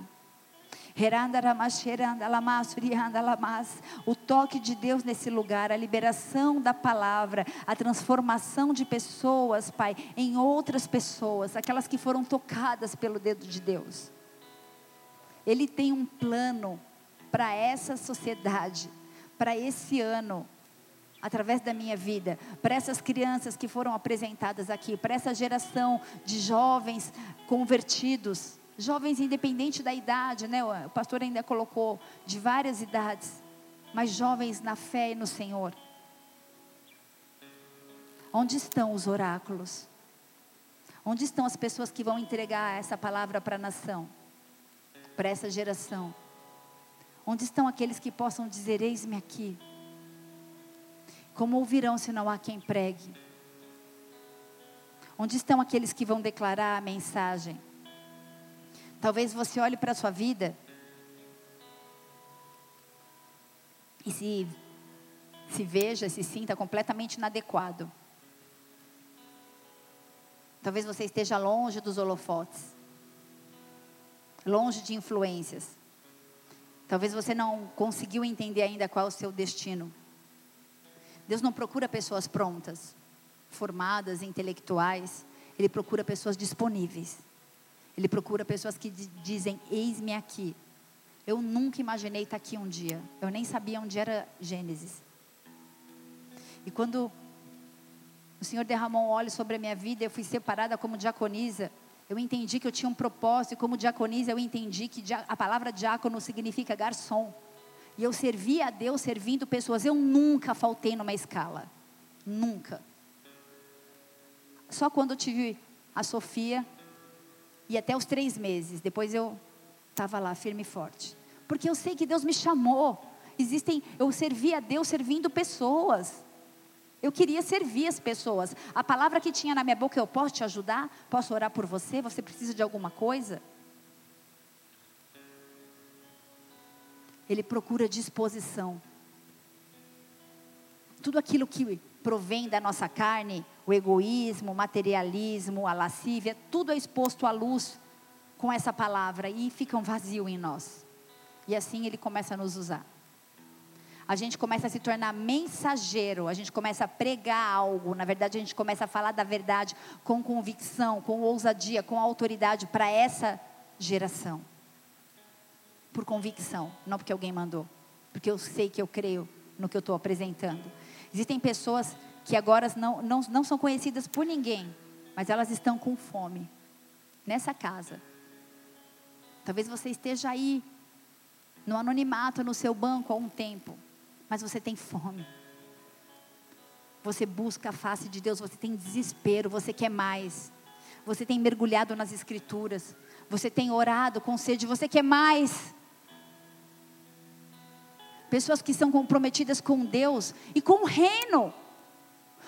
O toque de Deus nesse lugar, a liberação da palavra, a transformação de pessoas, Pai, em outras pessoas, aquelas que foram tocadas pelo dedo de Deus. Ele tem um plano para essa sociedade, para esse ano, através da minha vida, para essas crianças que foram apresentadas aqui, para essa geração de jovens convertidos, jovens independente da idade, né? O pastor ainda colocou de várias idades, mas jovens na fé e no Senhor. Onde estão os oráculos? Onde estão as pessoas que vão entregar essa palavra para a nação, para essa geração? Onde estão aqueles que possam dizer: Eis-me aqui? Como ouvirão se não há quem pregue? Onde estão aqueles que vão declarar a mensagem? Talvez você olhe para a sua vida e se, se veja, se sinta completamente inadequado. Talvez você esteja longe dos holofotes, longe de influências. Talvez você não conseguiu entender ainda qual é o seu destino. Deus não procura pessoas prontas, formadas, intelectuais. Ele procura pessoas disponíveis. Ele procura pessoas que dizem: Eis-me aqui. Eu nunca imaginei estar aqui um dia. Eu nem sabia onde era Gênesis. E quando o Senhor derramou um óleo sobre a minha vida, eu fui separada como diaconisa. Eu entendi que eu tinha um propósito, e como diaconisa, eu entendi que a palavra diácono significa garçom. E eu servia a Deus servindo pessoas. Eu nunca faltei numa escala. Nunca. Só quando eu tive a Sofia, e até os três meses, depois eu estava lá firme e forte. Porque eu sei que Deus me chamou. Existem, eu servi a Deus servindo pessoas. Eu queria servir as pessoas. A palavra que tinha na minha boca, eu posso te ajudar? Posso orar por você? Você precisa de alguma coisa? Ele procura disposição. Tudo aquilo que provém da nossa carne, o egoísmo, o materialismo, a lascívia, tudo é exposto à luz com essa palavra e fica um vazio em nós. E assim ele começa a nos usar a gente começa a se tornar mensageiro, a gente começa a pregar algo, na verdade a gente começa a falar da verdade com convicção, com ousadia, com autoridade para essa geração. Por convicção, não porque alguém mandou, porque eu sei que eu creio no que eu estou apresentando. Existem pessoas que agora não, não, não são conhecidas por ninguém, mas elas estão com fome nessa casa. Talvez você esteja aí, no anonimato, no seu banco há um tempo mas você tem fome. Você busca a face de Deus, você tem desespero, você quer mais. Você tem mergulhado nas Escrituras, você tem orado com sede, você quer mais. Pessoas que são comprometidas com Deus e com o reino.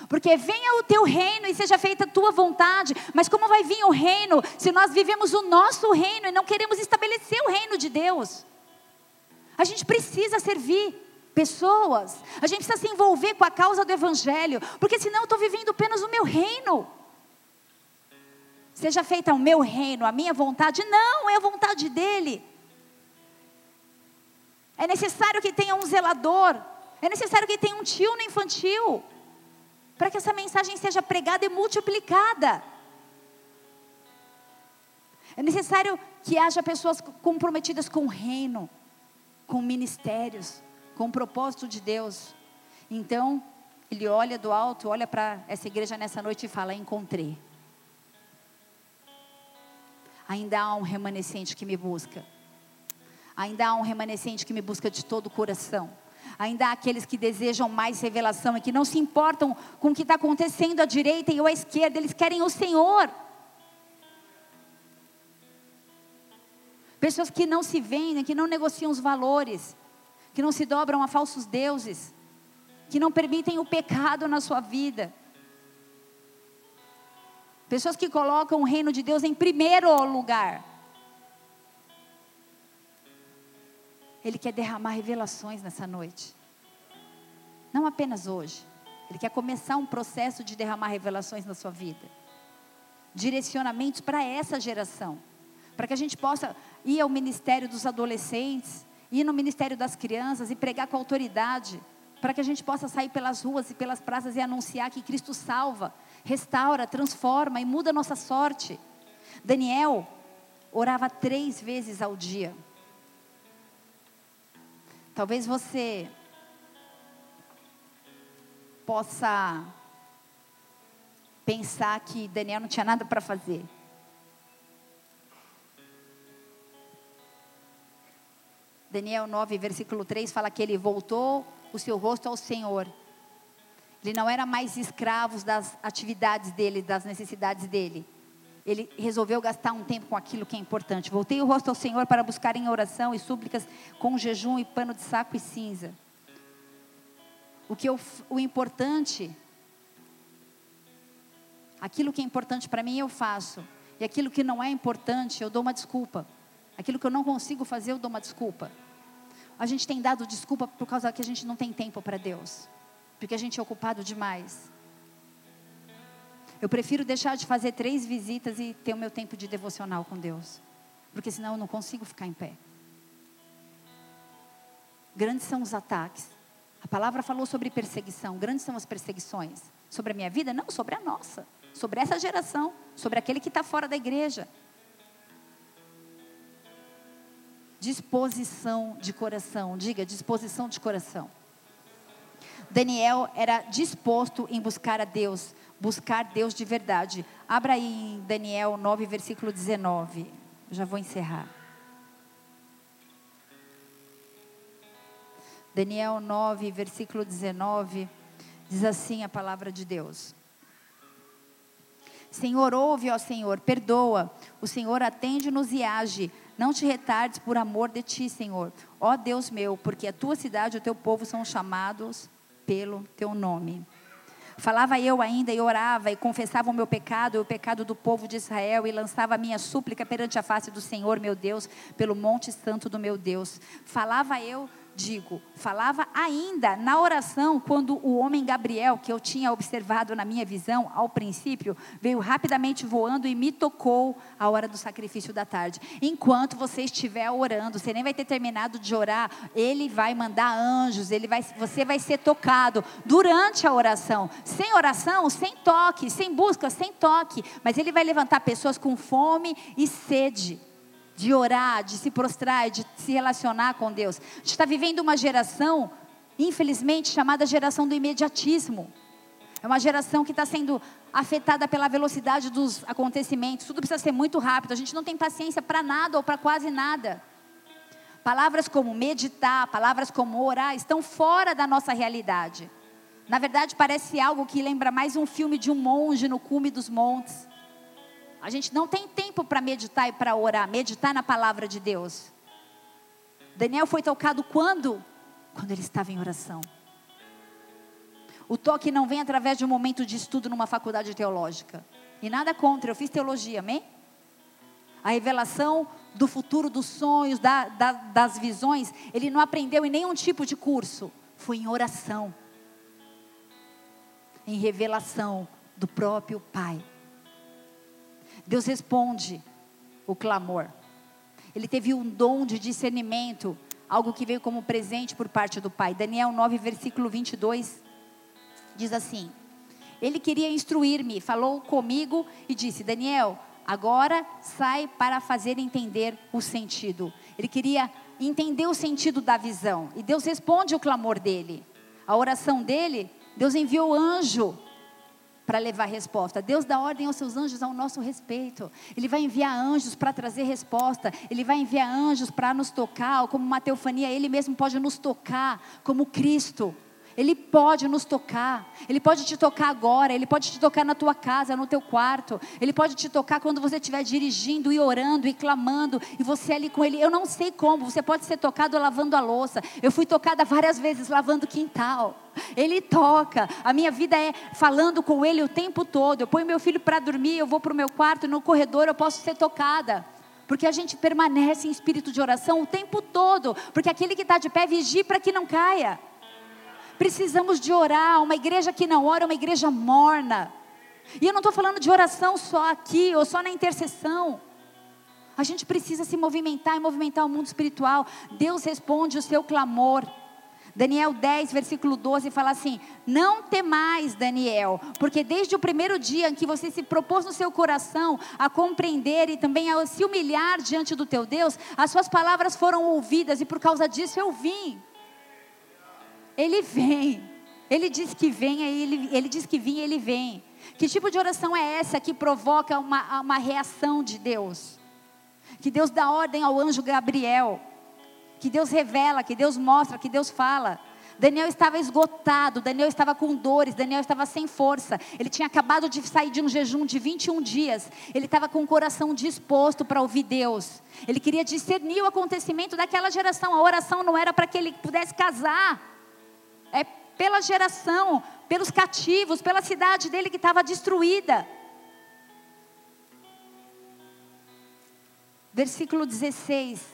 Porque venha o teu reino e seja feita a tua vontade. Mas como vai vir o reino se nós vivemos o nosso reino e não queremos estabelecer o reino de Deus? A gente precisa servir pessoas. A gente precisa se envolver com a causa do Evangelho, porque senão eu estou vivendo apenas o meu reino. Seja feita o meu reino, a minha vontade. Não, é a vontade dele. É necessário que tenha um zelador. É necessário que tenha um tio no infantil. Para que essa mensagem seja pregada e multiplicada. É necessário que haja pessoas comprometidas com o reino, com ministérios com o propósito de Deus. Então, ele olha do alto, olha para essa igreja nessa noite e fala: Encontrei. Ainda há um remanescente que me busca. Ainda há um remanescente que me busca de todo o coração. Ainda há aqueles que desejam mais revelação e que não se importam com o que está acontecendo à direita e à esquerda, eles querem o Senhor. Pessoas que não se vendem, que não negociam os valores que não se dobram a falsos deuses, que não permitem o pecado na sua vida. Pessoas que colocam o reino de Deus em primeiro lugar. Ele quer derramar revelações nessa noite. Não apenas hoje. Ele quer começar um processo de derramar revelações na sua vida. Direcionamentos para essa geração. Para que a gente possa ir ao ministério dos adolescentes, ir no ministério das crianças e pregar com autoridade, para que a gente possa sair pelas ruas e pelas praças e anunciar que Cristo salva, restaura, transforma e muda a nossa sorte. Daniel orava três vezes ao dia. Talvez você possa pensar que Daniel não tinha nada para fazer. Daniel 9, versículo 3 fala que ele voltou o seu rosto ao Senhor. Ele não era mais escravo das atividades dele, das necessidades dele. Ele resolveu gastar um tempo com aquilo que é importante. Voltei o rosto ao Senhor para buscar em oração e súplicas com jejum e pano de saco e cinza. O que eu, o importante, aquilo que é importante para mim eu faço, e aquilo que não é importante eu dou uma desculpa. Aquilo que eu não consigo fazer eu dou uma desculpa. A gente tem dado desculpa por causa que a gente não tem tempo para Deus, porque a gente é ocupado demais. Eu prefiro deixar de fazer três visitas e ter o meu tempo de devocional com Deus, porque senão eu não consigo ficar em pé. Grandes são os ataques. A palavra falou sobre perseguição, grandes são as perseguições. Sobre a minha vida? Não, sobre a nossa. Sobre essa geração, sobre aquele que está fora da igreja. disposição de coração. Diga, disposição de coração. Daniel era disposto em buscar a Deus. Buscar Deus de verdade. Abra aí em Daniel 9, versículo 19. já vou encerrar. Daniel 9, versículo 19, diz assim a palavra de Deus. Senhor, ouve, ó Senhor, perdoa. O Senhor atende-nos e age. Não te retardes por amor de ti, Senhor. Ó Deus meu, porque a tua cidade e o teu povo são chamados pelo teu nome. Falava eu ainda e orava e confessava o meu pecado e o pecado do povo de Israel e lançava a minha súplica perante a face do Senhor, meu Deus, pelo monte santo do meu Deus. Falava eu digo, falava ainda na oração, quando o homem Gabriel, que eu tinha observado na minha visão ao princípio, veio rapidamente voando e me tocou a hora do sacrifício da tarde. Enquanto você estiver orando, você nem vai ter terminado de orar, ele vai mandar anjos, ele vai, você vai ser tocado durante a oração. Sem oração, sem toque, sem busca, sem toque, mas ele vai levantar pessoas com fome e sede de orar, de se prostrar, de se relacionar com Deus. A gente está vivendo uma geração, infelizmente, chamada geração do imediatismo. É uma geração que está sendo afetada pela velocidade dos acontecimentos. Tudo precisa ser muito rápido. A gente não tem paciência para nada ou para quase nada. Palavras como meditar, palavras como orar, estão fora da nossa realidade. Na verdade, parece algo que lembra mais um filme de um monge no cume dos montes. A gente não tem tempo para meditar e para orar, meditar na palavra de Deus. Daniel foi tocado quando? Quando ele estava em oração. O toque não vem através de um momento de estudo numa faculdade teológica. E nada contra, eu fiz teologia, amém? A revelação do futuro, dos sonhos, da, da, das visões, ele não aprendeu em nenhum tipo de curso. Foi em oração. Em revelação do próprio Pai. Deus responde o clamor. Ele teve um dom de discernimento, algo que veio como presente por parte do Pai. Daniel 9, versículo 22 diz assim: Ele queria instruir-me, falou comigo e disse: Daniel, agora sai para fazer entender o sentido. Ele queria entender o sentido da visão. E Deus responde o clamor dele. A oração dele, Deus enviou anjo para levar resposta. Deus dá ordem aos seus anjos ao nosso respeito. Ele vai enviar anjos para trazer resposta. Ele vai enviar anjos para nos tocar, como uma teofania, ele mesmo pode nos tocar como Cristo. Ele pode nos tocar. Ele pode te tocar agora. Ele pode te tocar na tua casa, no teu quarto. Ele pode te tocar quando você estiver dirigindo e orando e clamando e você ali com ele. Eu não sei como. Você pode ser tocado lavando a louça. Eu fui tocada várias vezes lavando quintal. Ele toca. A minha vida é falando com Ele o tempo todo. Eu ponho meu filho para dormir, eu vou para o meu quarto, no corredor eu posso ser tocada. Porque a gente permanece em espírito de oração o tempo todo. Porque aquele que está de pé vigia para que não caia. Precisamos de orar. Uma igreja que não ora é uma igreja morna. E eu não estou falando de oração só aqui ou só na intercessão. A gente precisa se movimentar e movimentar o mundo espiritual. Deus responde o seu clamor. Daniel 10, versículo 12 fala assim: Não temais, Daniel, porque desde o primeiro dia em que você se propôs no seu coração a compreender e também a se humilhar diante do teu Deus, as suas palavras foram ouvidas e por causa disso eu vim. Ele vem. Ele diz que vem, ele, ele diz que vinha, ele vem. Que tipo de oração é essa que provoca uma, uma reação de Deus? Que Deus dá ordem ao anjo Gabriel que Deus revela, que Deus mostra, que Deus fala. Daniel estava esgotado, Daniel estava com dores, Daniel estava sem força. Ele tinha acabado de sair de um jejum de 21 dias. Ele estava com o coração disposto para ouvir Deus. Ele queria discernir o acontecimento daquela geração. A oração não era para que ele pudesse casar. Pela geração, pelos cativos, pela cidade dele que estava destruída. Versículo 16.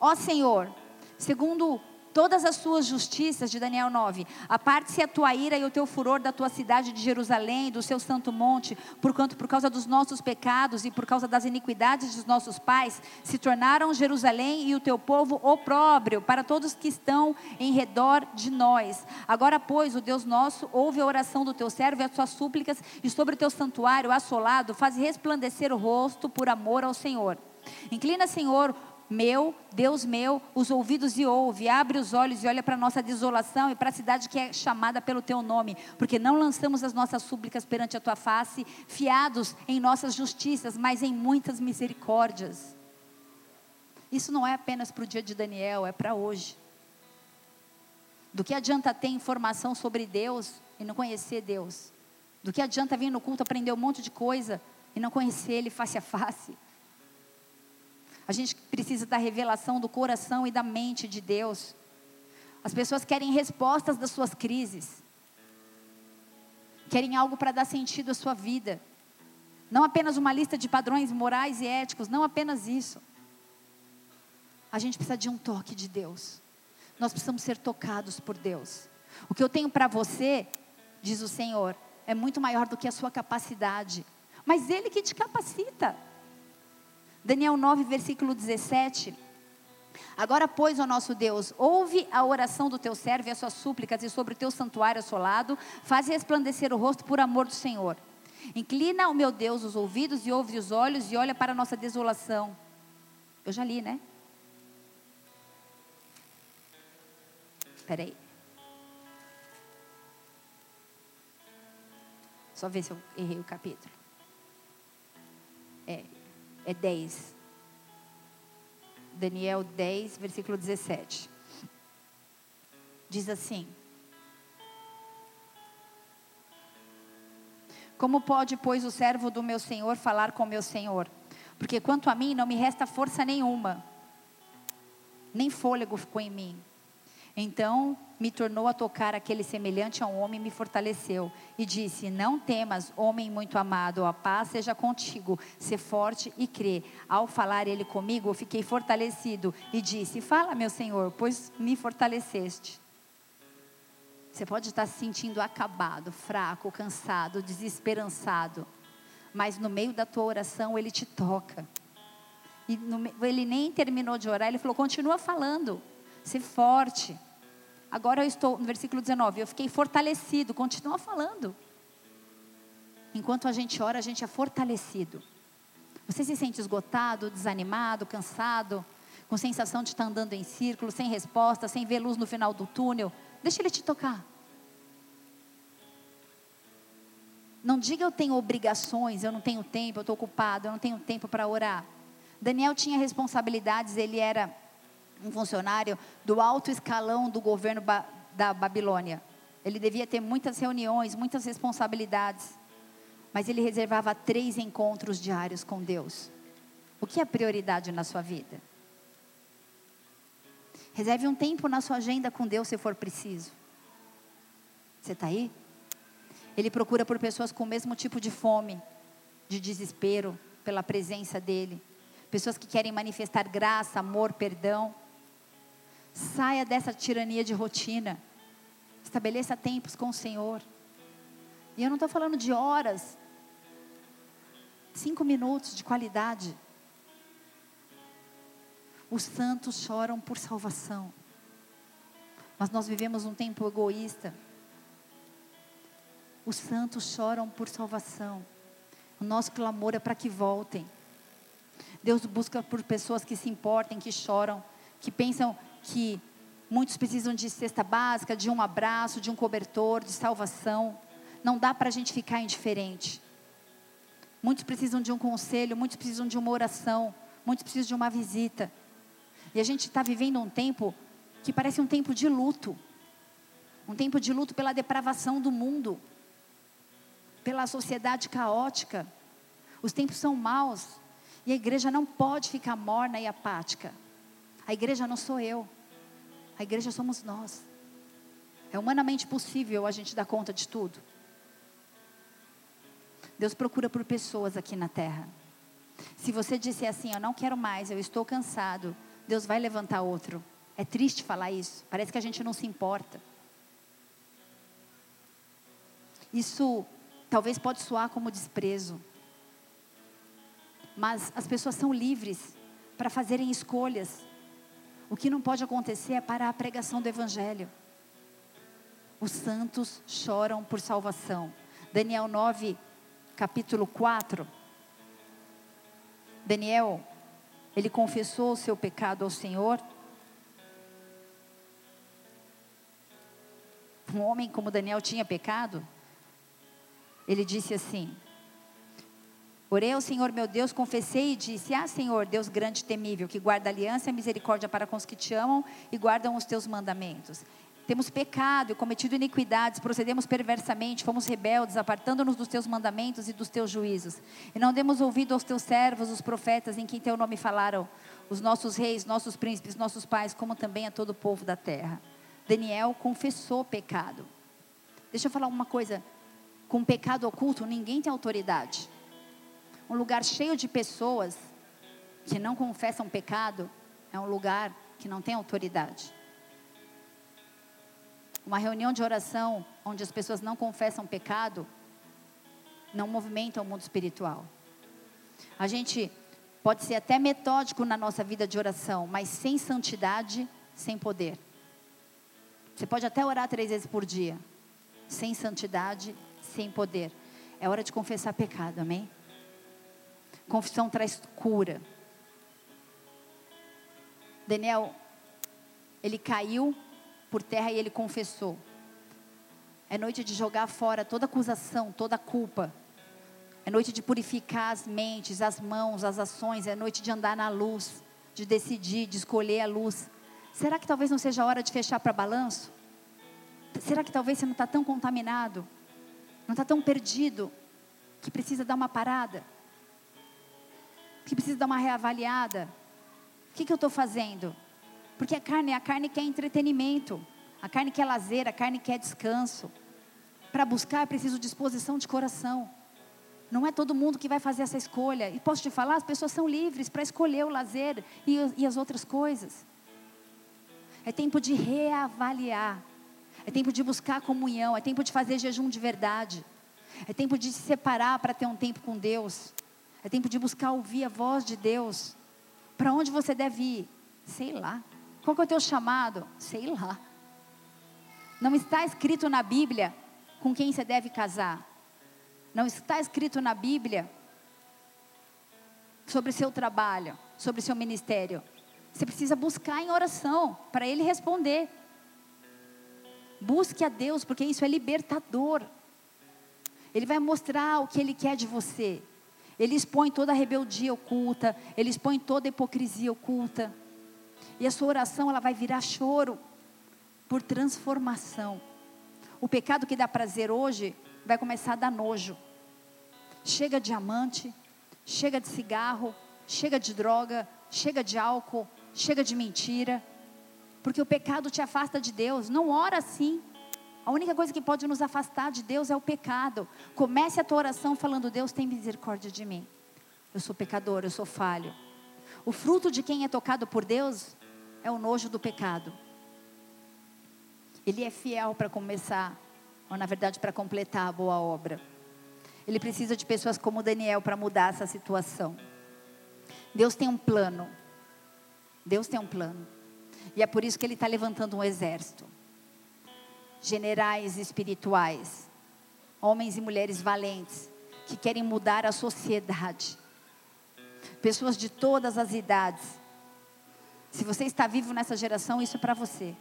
Ó Senhor, segundo todas as suas justiças, de Daniel 9, aparte-se a tua ira e o teu furor da tua cidade de Jerusalém, do seu santo monte, porquanto por causa dos nossos pecados e por causa das iniquidades dos nossos pais, se tornaram Jerusalém e o teu povo opróbrio para todos que estão em redor de nós. Agora, pois, o Deus nosso, ouve a oração do teu servo e as suas súplicas, e sobre o teu santuário assolado, faz resplandecer o rosto por amor ao Senhor. Inclina, Senhor, meu, Deus meu, os ouvidos e ouve, abre os olhos e olha para a nossa desolação e para a cidade que é chamada pelo teu nome, porque não lançamos as nossas súplicas perante a tua face, fiados em nossas justiças, mas em muitas misericórdias. Isso não é apenas para o dia de Daniel, é para hoje. Do que adianta ter informação sobre Deus e não conhecer Deus? Do que adianta vir no culto aprender um monte de coisa e não conhecer Ele face a face? A gente precisa da revelação do coração e da mente de Deus. As pessoas querem respostas das suas crises. Querem algo para dar sentido à sua vida. Não apenas uma lista de padrões morais e éticos, não apenas isso. A gente precisa de um toque de Deus. Nós precisamos ser tocados por Deus. O que eu tenho para você, diz o Senhor, é muito maior do que a sua capacidade. Mas Ele que te capacita. Daniel 9, versículo 17. Agora, pois, ó nosso Deus, ouve a oração do teu servo e as suas súplicas, e sobre o teu santuário assolado, faz resplandecer o rosto por amor do Senhor. Inclina, o meu Deus, os ouvidos e ouve os olhos e olha para a nossa desolação. Eu já li, né? Espera aí. Só ver se eu errei o capítulo. É, é 10. Daniel 10, versículo 17. Diz assim: Como pode, pois, o servo do meu senhor falar com meu senhor? Porque quanto a mim, não me resta força nenhuma, nem fôlego ficou em mim. Então me tornou a tocar aquele semelhante a um homem e me fortaleceu. E disse: Não temas, homem muito amado, a paz seja contigo, se forte e crê. Ao falar ele comigo, eu fiquei fortalecido e disse: Fala, meu Senhor, pois me fortaleceste. Você pode estar se sentindo acabado, fraco, cansado, desesperançado, mas no meio da tua oração ele te toca. E no, ele nem terminou de orar, ele falou: continua falando, se forte. Agora eu estou no versículo 19, eu fiquei fortalecido, continua falando. Enquanto a gente ora, a gente é fortalecido. Você se sente esgotado, desanimado, cansado, com sensação de estar andando em círculo, sem resposta, sem ver luz no final do túnel? Deixa ele te tocar. Não diga eu tenho obrigações, eu não tenho tempo, eu estou ocupado, eu não tenho tempo para orar. Daniel tinha responsabilidades, ele era um funcionário do alto escalão do governo da Babilônia. Ele devia ter muitas reuniões, muitas responsabilidades. Mas ele reservava três encontros diários com Deus. O que é prioridade na sua vida? Reserve um tempo na sua agenda com Deus se for preciso. Você está aí? Ele procura por pessoas com o mesmo tipo de fome, de desespero pela presença dEle. Pessoas que querem manifestar graça, amor, perdão. Saia dessa tirania de rotina. Estabeleça tempos com o Senhor. E eu não estou falando de horas. Cinco minutos de qualidade. Os santos choram por salvação. Mas nós vivemos um tempo egoísta. Os santos choram por salvação. O nosso clamor é para que voltem. Deus busca por pessoas que se importem, que choram, que pensam que muitos precisam de cesta básica, de um abraço, de um cobertor, de salvação. Não dá para a gente ficar indiferente. Muitos precisam de um conselho, muitos precisam de uma oração, muitos precisam de uma visita. E a gente está vivendo um tempo que parece um tempo de luto um tempo de luto pela depravação do mundo, pela sociedade caótica. Os tempos são maus e a igreja não pode ficar morna e apática. A igreja não sou eu. A igreja somos nós. É humanamente possível a gente dar conta de tudo. Deus procura por pessoas aqui na terra. Se você disser assim, eu não quero mais, eu estou cansado, Deus vai levantar outro. É triste falar isso. Parece que a gente não se importa. Isso talvez pode soar como desprezo. Mas as pessoas são livres para fazerem escolhas o que não pode acontecer é parar a pregação do Evangelho. Os santos choram por salvação. Daniel 9, capítulo 4. Daniel ele confessou o seu pecado ao Senhor. Um homem como Daniel tinha pecado. Ele disse assim: Orei ao Senhor meu Deus, confessei e disse: Ah, Senhor, Deus grande e temível, que guarda aliança e misericórdia para com os que te amam e guardam os teus mandamentos. Temos pecado e cometido iniquidades, procedemos perversamente, fomos rebeldes, apartando-nos dos teus mandamentos e dos teus juízos. E não demos ouvido aos teus servos, os profetas, em quem teu nome falaram, os nossos reis, nossos príncipes, nossos pais, como também a todo o povo da terra. Daniel confessou pecado. Deixa eu falar uma coisa: com pecado oculto, ninguém tem autoridade. Um lugar cheio de pessoas que não confessam pecado é um lugar que não tem autoridade. Uma reunião de oração onde as pessoas não confessam pecado não movimenta o mundo espiritual. A gente pode ser até metódico na nossa vida de oração, mas sem santidade, sem poder. Você pode até orar três vezes por dia, sem santidade, sem poder. É hora de confessar pecado, amém? Confissão traz cura. Daniel, ele caiu por terra e ele confessou. É noite de jogar fora toda acusação, toda culpa. É noite de purificar as mentes, as mãos, as ações. É noite de andar na luz, de decidir, de escolher a luz. Será que talvez não seja a hora de fechar para balanço? Será que talvez você não está tão contaminado? Não está tão perdido? Que precisa dar uma parada? Que precisa dar uma reavaliada? O que, que eu estou fazendo? Porque a carne, a carne quer entretenimento, a carne quer lazer, a carne quer descanso. Para buscar é preciso disposição de coração. Não é todo mundo que vai fazer essa escolha. E posso te falar, as pessoas são livres para escolher o lazer e, e as outras coisas. É tempo de reavaliar. É tempo de buscar comunhão. É tempo de fazer jejum de verdade. É tempo de se separar para ter um tempo com Deus. É tempo de buscar ouvir a voz de Deus. Para onde você deve ir? Sei lá. Qual é o teu chamado? Sei lá. Não está escrito na Bíblia com quem você deve casar. Não está escrito na Bíblia sobre seu trabalho, sobre seu ministério. Você precisa buscar em oração para Ele responder. Busque a Deus, porque isso é libertador. Ele vai mostrar o que Ele quer de você. Ele expõe toda a rebeldia oculta, Ele expõe toda a hipocrisia oculta. E a sua oração ela vai virar choro por transformação. O pecado que dá prazer hoje vai começar a dar nojo. Chega de amante, chega de cigarro, chega de droga, chega de álcool, chega de mentira. Porque o pecado te afasta de Deus. Não ora assim. A única coisa que pode nos afastar de Deus é o pecado. Comece a tua oração falando: Deus tem misericórdia de mim. Eu sou pecador, eu sou falho. O fruto de quem é tocado por Deus é o nojo do pecado. Ele é fiel para começar, ou na verdade para completar a boa obra. Ele precisa de pessoas como Daniel para mudar essa situação. Deus tem um plano. Deus tem um plano. E é por isso que Ele está levantando um exército. Generais espirituais, homens e mulheres valentes, que querem mudar a sociedade. Pessoas de todas as idades, se você está vivo nessa geração, isso é para você.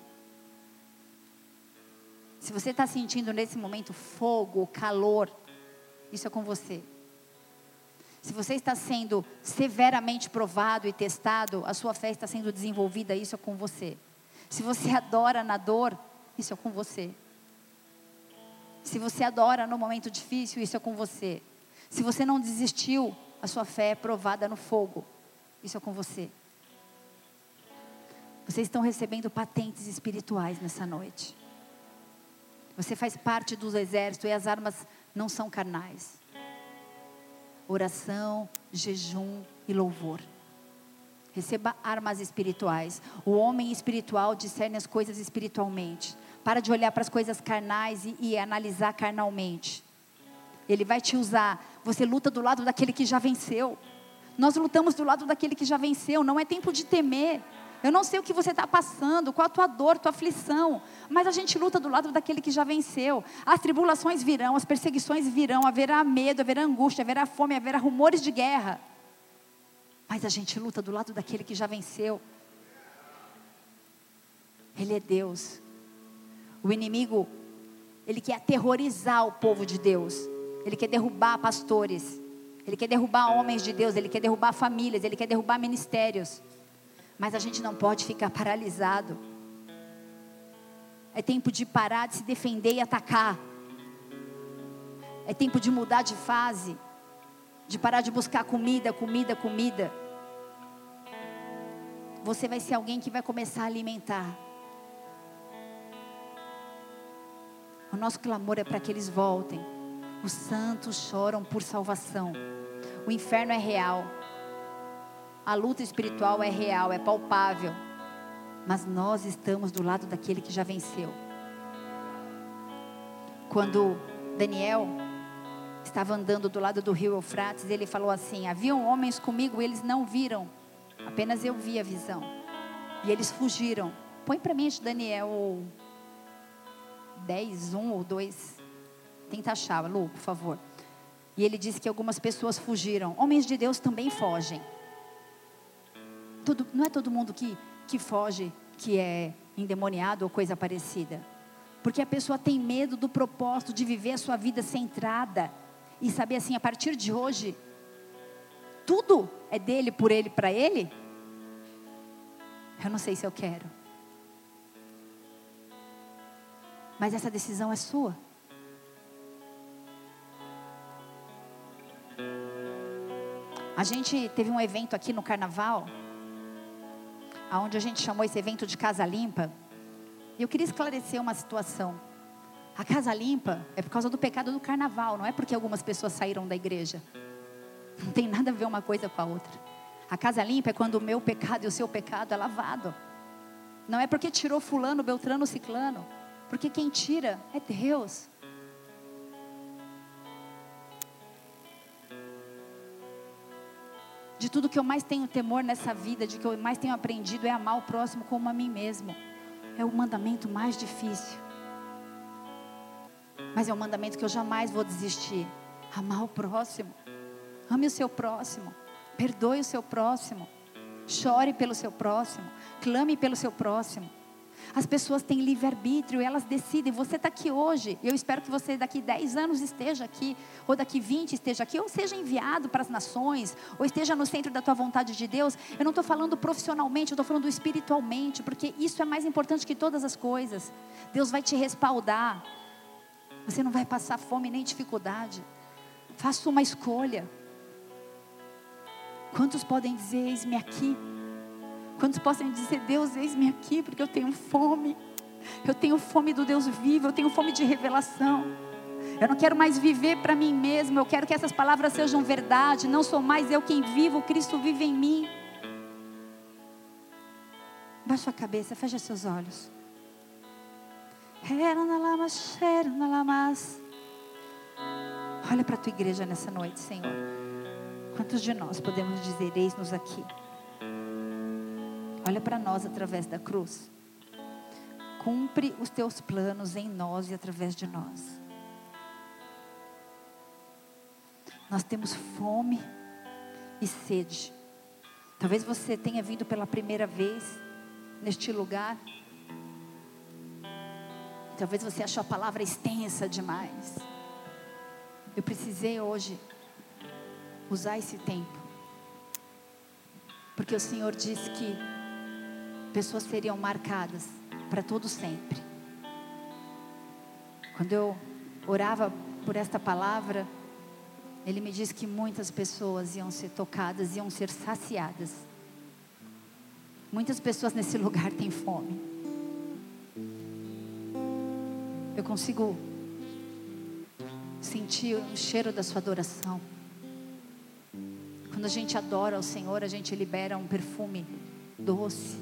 Se você está sentindo nesse momento fogo, calor, isso é com você. Se você está sendo severamente provado e testado, a sua fé está sendo desenvolvida, isso é com você. Se você adora na dor, isso é com você. Se você adora no momento difícil, isso é com você. Se você não desistiu, a sua fé é provada no fogo, isso é com você. Vocês estão recebendo patentes espirituais nessa noite. Você faz parte do exército e as armas não são carnais. Oração, jejum e louvor. Receba armas espirituais. O homem espiritual discerne as coisas espiritualmente. Para de olhar para as coisas carnais e, e analisar carnalmente. Ele vai te usar. Você luta do lado daquele que já venceu. Nós lutamos do lado daquele que já venceu. Não é tempo de temer. Eu não sei o que você está passando, qual a tua dor, tua aflição, mas a gente luta do lado daquele que já venceu. As tribulações virão, as perseguições virão, haverá medo, haverá angústia, haverá fome, haverá rumores de guerra. Mas a gente luta do lado daquele que já venceu. Ele é Deus. O inimigo, ele quer aterrorizar o povo de Deus. Ele quer derrubar pastores. Ele quer derrubar homens de Deus. Ele quer derrubar famílias. Ele quer derrubar ministérios. Mas a gente não pode ficar paralisado. É tempo de parar de se defender e atacar. É tempo de mudar de fase. De parar de buscar comida, comida, comida. Você vai ser alguém que vai começar a alimentar. O nosso clamor é para que eles voltem. Os santos choram por salvação. O inferno é real. A luta espiritual é real, é palpável. Mas nós estamos do lado daquele que já venceu. Quando Daniel estava andando do lado do rio Eufrates, ele falou assim: Haviam homens comigo, eles não viram, apenas eu vi a visão. E eles fugiram. Põe para mim, Daniel 10, 1 ou 2. Tenta achar, Lu, por favor. E ele disse que algumas pessoas fugiram. Homens de Deus também fogem. Tudo, não é todo mundo que, que foge que é endemoniado ou coisa parecida. Porque a pessoa tem medo do propósito de viver a sua vida centrada e saber assim, a partir de hoje, tudo é dele, por ele, para ele. Eu não sei se eu quero. Mas essa decisão é sua. A gente teve um evento aqui no carnaval, aonde a gente chamou esse evento de Casa Limpa. E eu queria esclarecer uma situação. A Casa Limpa é por causa do pecado do carnaval, não é porque algumas pessoas saíram da igreja. Não tem nada a ver uma coisa com a outra. A Casa Limpa é quando o meu pecado e o seu pecado é lavado. Não é porque tirou fulano, beltrano, ciclano. Porque quem tira é Deus. De tudo que eu mais tenho temor nessa vida, de que eu mais tenho aprendido é amar o próximo como a mim mesmo. É o mandamento mais difícil. Mas é um mandamento que eu jamais vou desistir. Amar o próximo. Ame o seu próximo. Perdoe o seu próximo. Chore pelo seu próximo. Clame pelo seu próximo. As pessoas têm livre-arbítrio, elas decidem. Você está aqui hoje. Eu espero que você daqui 10 anos esteja aqui, ou daqui 20 esteja aqui, ou seja enviado para as nações, ou esteja no centro da tua vontade de Deus. Eu não estou falando profissionalmente, eu estou falando espiritualmente, porque isso é mais importante que todas as coisas. Deus vai te respaldar. Você não vai passar fome nem dificuldade. Faça uma escolha. Quantos podem dizer: Eis-me aqui? Quantos possam dizer, Deus, eis-me aqui, porque eu tenho fome. Eu tenho fome do Deus vivo, eu tenho fome de revelação. Eu não quero mais viver para mim mesmo, eu quero que essas palavras sejam verdade. Não sou mais eu quem vivo, Cristo vive em mim. Baixa a cabeça, fecha seus olhos. Olha para a tua igreja nessa noite, Senhor. Quantos de nós podemos dizer, eis-nos aqui? Olha para nós através da cruz. Cumpre os teus planos em nós e através de nós. Nós temos fome e sede. Talvez você tenha vindo pela primeira vez neste lugar. Talvez você achou a palavra extensa demais. Eu precisei hoje usar esse tempo. Porque o Senhor disse que pessoas seriam marcadas para todo sempre. Quando eu orava por esta palavra, ele me disse que muitas pessoas iam ser tocadas, iam ser saciadas. Muitas pessoas nesse lugar têm fome. Eu consigo sentir o cheiro da sua adoração. Quando a gente adora ao Senhor, a gente libera um perfume doce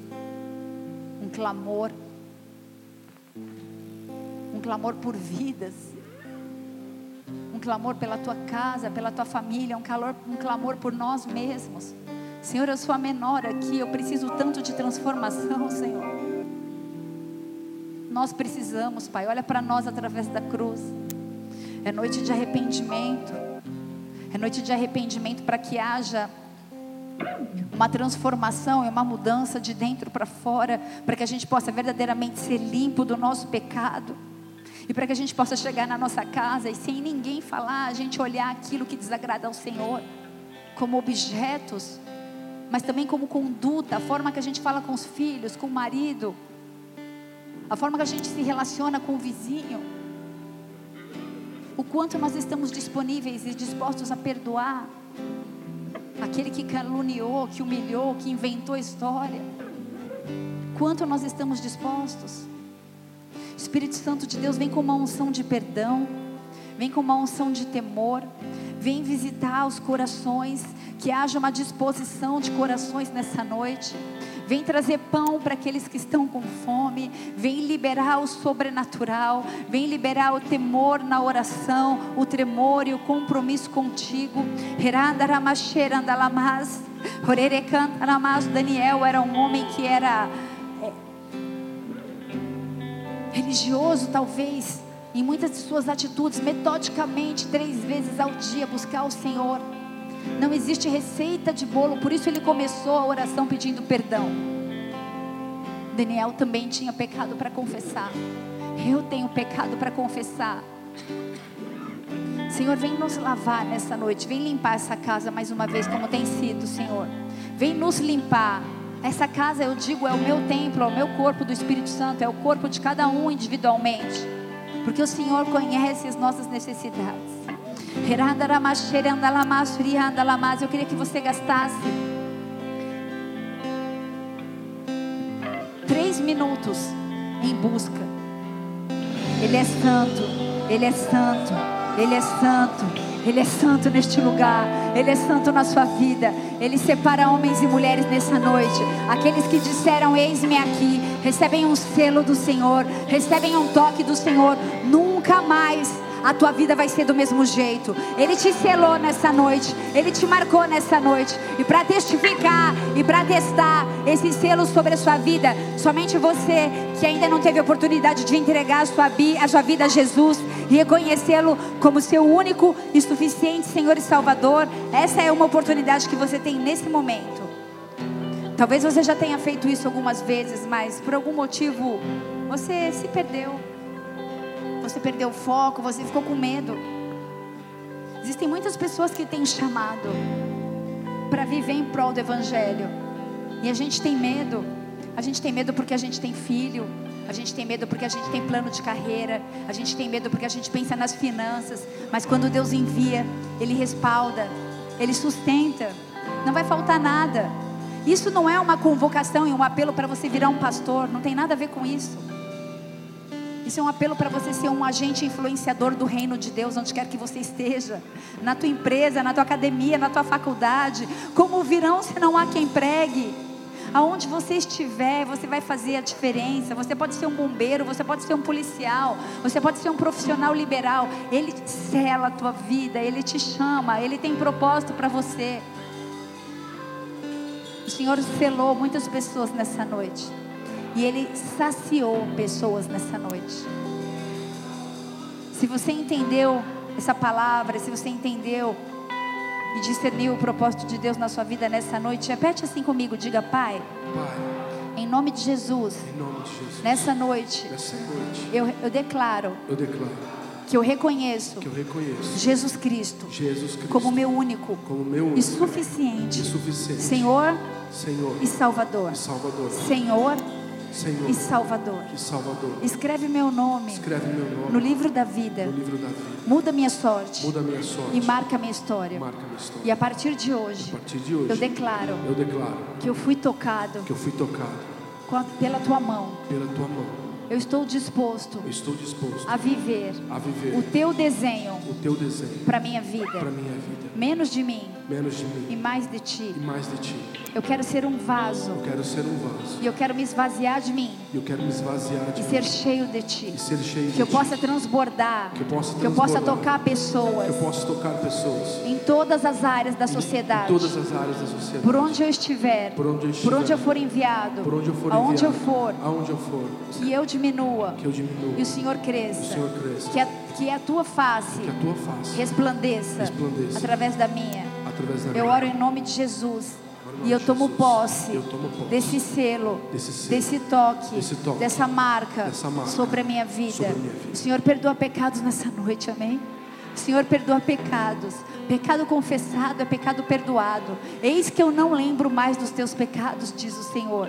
clamor, um clamor por vidas, um clamor pela tua casa, pela tua família, um, calor, um clamor por nós mesmos. Senhor, eu sou a menor aqui, eu preciso tanto de transformação, Senhor. Nós precisamos, Pai, olha para nós através da cruz. É noite de arrependimento, é noite de arrependimento para que haja uma transformação e uma mudança de dentro para fora, para que a gente possa verdadeiramente ser limpo do nosso pecado. E para que a gente possa chegar na nossa casa e sem ninguém falar, a gente olhar aquilo que desagrada ao Senhor, como objetos, mas também como conduta, a forma que a gente fala com os filhos, com o marido, a forma que a gente se relaciona com o vizinho, o quanto nós estamos disponíveis e dispostos a perdoar aquele que caluniou, que humilhou, que inventou a história. Quanto nós estamos dispostos? Espírito Santo de Deus vem com uma unção de perdão, vem com uma unção de temor, vem visitar os corações, que haja uma disposição de corações nessa noite. Vem trazer pão para aqueles que estão com fome. Vem liberar o sobrenatural. Vem liberar o temor na oração, o tremor e o compromisso contigo. Daniel era um homem que era é, religioso, talvez, em muitas de suas atitudes, metodicamente, três vezes ao dia, buscar o Senhor. Não existe receita de bolo, por isso ele começou a oração pedindo perdão. Daniel também tinha pecado para confessar. Eu tenho pecado para confessar. Senhor, vem nos lavar nessa noite. Vem limpar essa casa mais uma vez, como tem sido, Senhor. Vem nos limpar. Essa casa, eu digo, é o meu templo, é o meu corpo do Espírito Santo, é o corpo de cada um individualmente. Porque o Senhor conhece as nossas necessidades. Eu queria que você gastasse três minutos em busca. Ele é santo, Ele é santo, Ele é santo, Ele é santo neste lugar, Ele é santo na sua vida. Ele separa homens e mulheres nessa noite. Aqueles que disseram: Eis-me aqui, recebem um selo do Senhor, recebem um toque do Senhor. Nunca mais a tua vida vai ser do mesmo jeito. Ele te selou nessa noite, ele te marcou nessa noite. E para testificar e para testar esse selo sobre a sua vida, somente você que ainda não teve oportunidade de entregar a sua, a sua vida a Jesus reconhecê-lo como seu único e suficiente Senhor e Salvador, essa é uma oportunidade que você tem nesse momento. Talvez você já tenha feito isso algumas vezes, mas por algum motivo você se perdeu você perdeu o foco, você ficou com medo. Existem muitas pessoas que têm chamado para viver em prol do Evangelho, e a gente tem medo. A gente tem medo porque a gente tem filho, a gente tem medo porque a gente tem plano de carreira, a gente tem medo porque a gente pensa nas finanças, mas quando Deus envia, Ele respalda, Ele sustenta, não vai faltar nada. Isso não é uma convocação e um apelo para você virar um pastor, não tem nada a ver com isso. Isso é um apelo para você ser um agente influenciador do reino de Deus, onde quer que você esteja, na tua empresa, na tua academia, na tua faculdade. Como virão se não há quem pregue? Aonde você estiver, você vai fazer a diferença. Você pode ser um bombeiro, você pode ser um policial, você pode ser um profissional liberal. Ele sela a tua vida, ele te chama, ele tem propósito para você. O Senhor selou muitas pessoas nessa noite. E Ele saciou pessoas nessa noite. Se você entendeu essa palavra, se você entendeu e discerniu o propósito de Deus na sua vida nessa noite, repete assim comigo: diga, Pai. Pai em nome de Jesus, nome de Jesus nessa noite, nessa noite eu, eu declaro eu declaro que eu reconheço que eu reconheço Jesus Cristo, Jesus Cristo como meu único como meu e único suficiente e suficiente Senhor Senhor e Salvador. e Salvador. Senhor Senhor e Salvador. e Salvador. Escreve meu nome Escreve meu nome no livro da vida. livro da vida. Muda minha sorte Muda minha sorte. e marca minha história. Marca a minha história. E a partir de hoje, partir de hoje eu declaro eu declaro que eu fui tocado que eu fui tocado a- pela tua mão. pela tua mão. Eu estou disposto Eu estou disposto a viver a viver o teu desenho o teu desenho para minha para vida. minha vida. Menos de mim Menos de e mim mais de ti. e mais de ti. Eu quero ser um vaso Eu quero ser um vaso. e eu quero me esvaziar de mim E eu quero me esvaziar de e mim ser cheio de ti. e ser cheio Que eu de ti. possa transbordar, Que eu possa que eu possa transbordar. tocar pessoas Que eu possa tocar pessoas em todas as áreas da em sociedade. todas as áreas da sociedade. Por onde eu estiver, Por onde eu estiver. por onde eu for enviado, Por onde eu for aonde eu enviado, for, aonde eu for, que eu diminua que eu diminua, e o Senhor o cresça, Senhor cresça, que a, que a tua face que a tua face resplandeça Resplandeça. através da minha. através da Eu minha. oro em nome de Jesus. E eu tomo posse Eu tomo posse desse selo, desse selo, desse toque, desse toque, dessa marca, dessa marca sobre a minha vida. sobre a minha vida. Senhor, perdoa pecados nessa noite, amém? Senhor, perdoa pecados. Pecado confessado é pecado perdoado. Eis que eu não lembro mais dos teus pecados, diz o Senhor.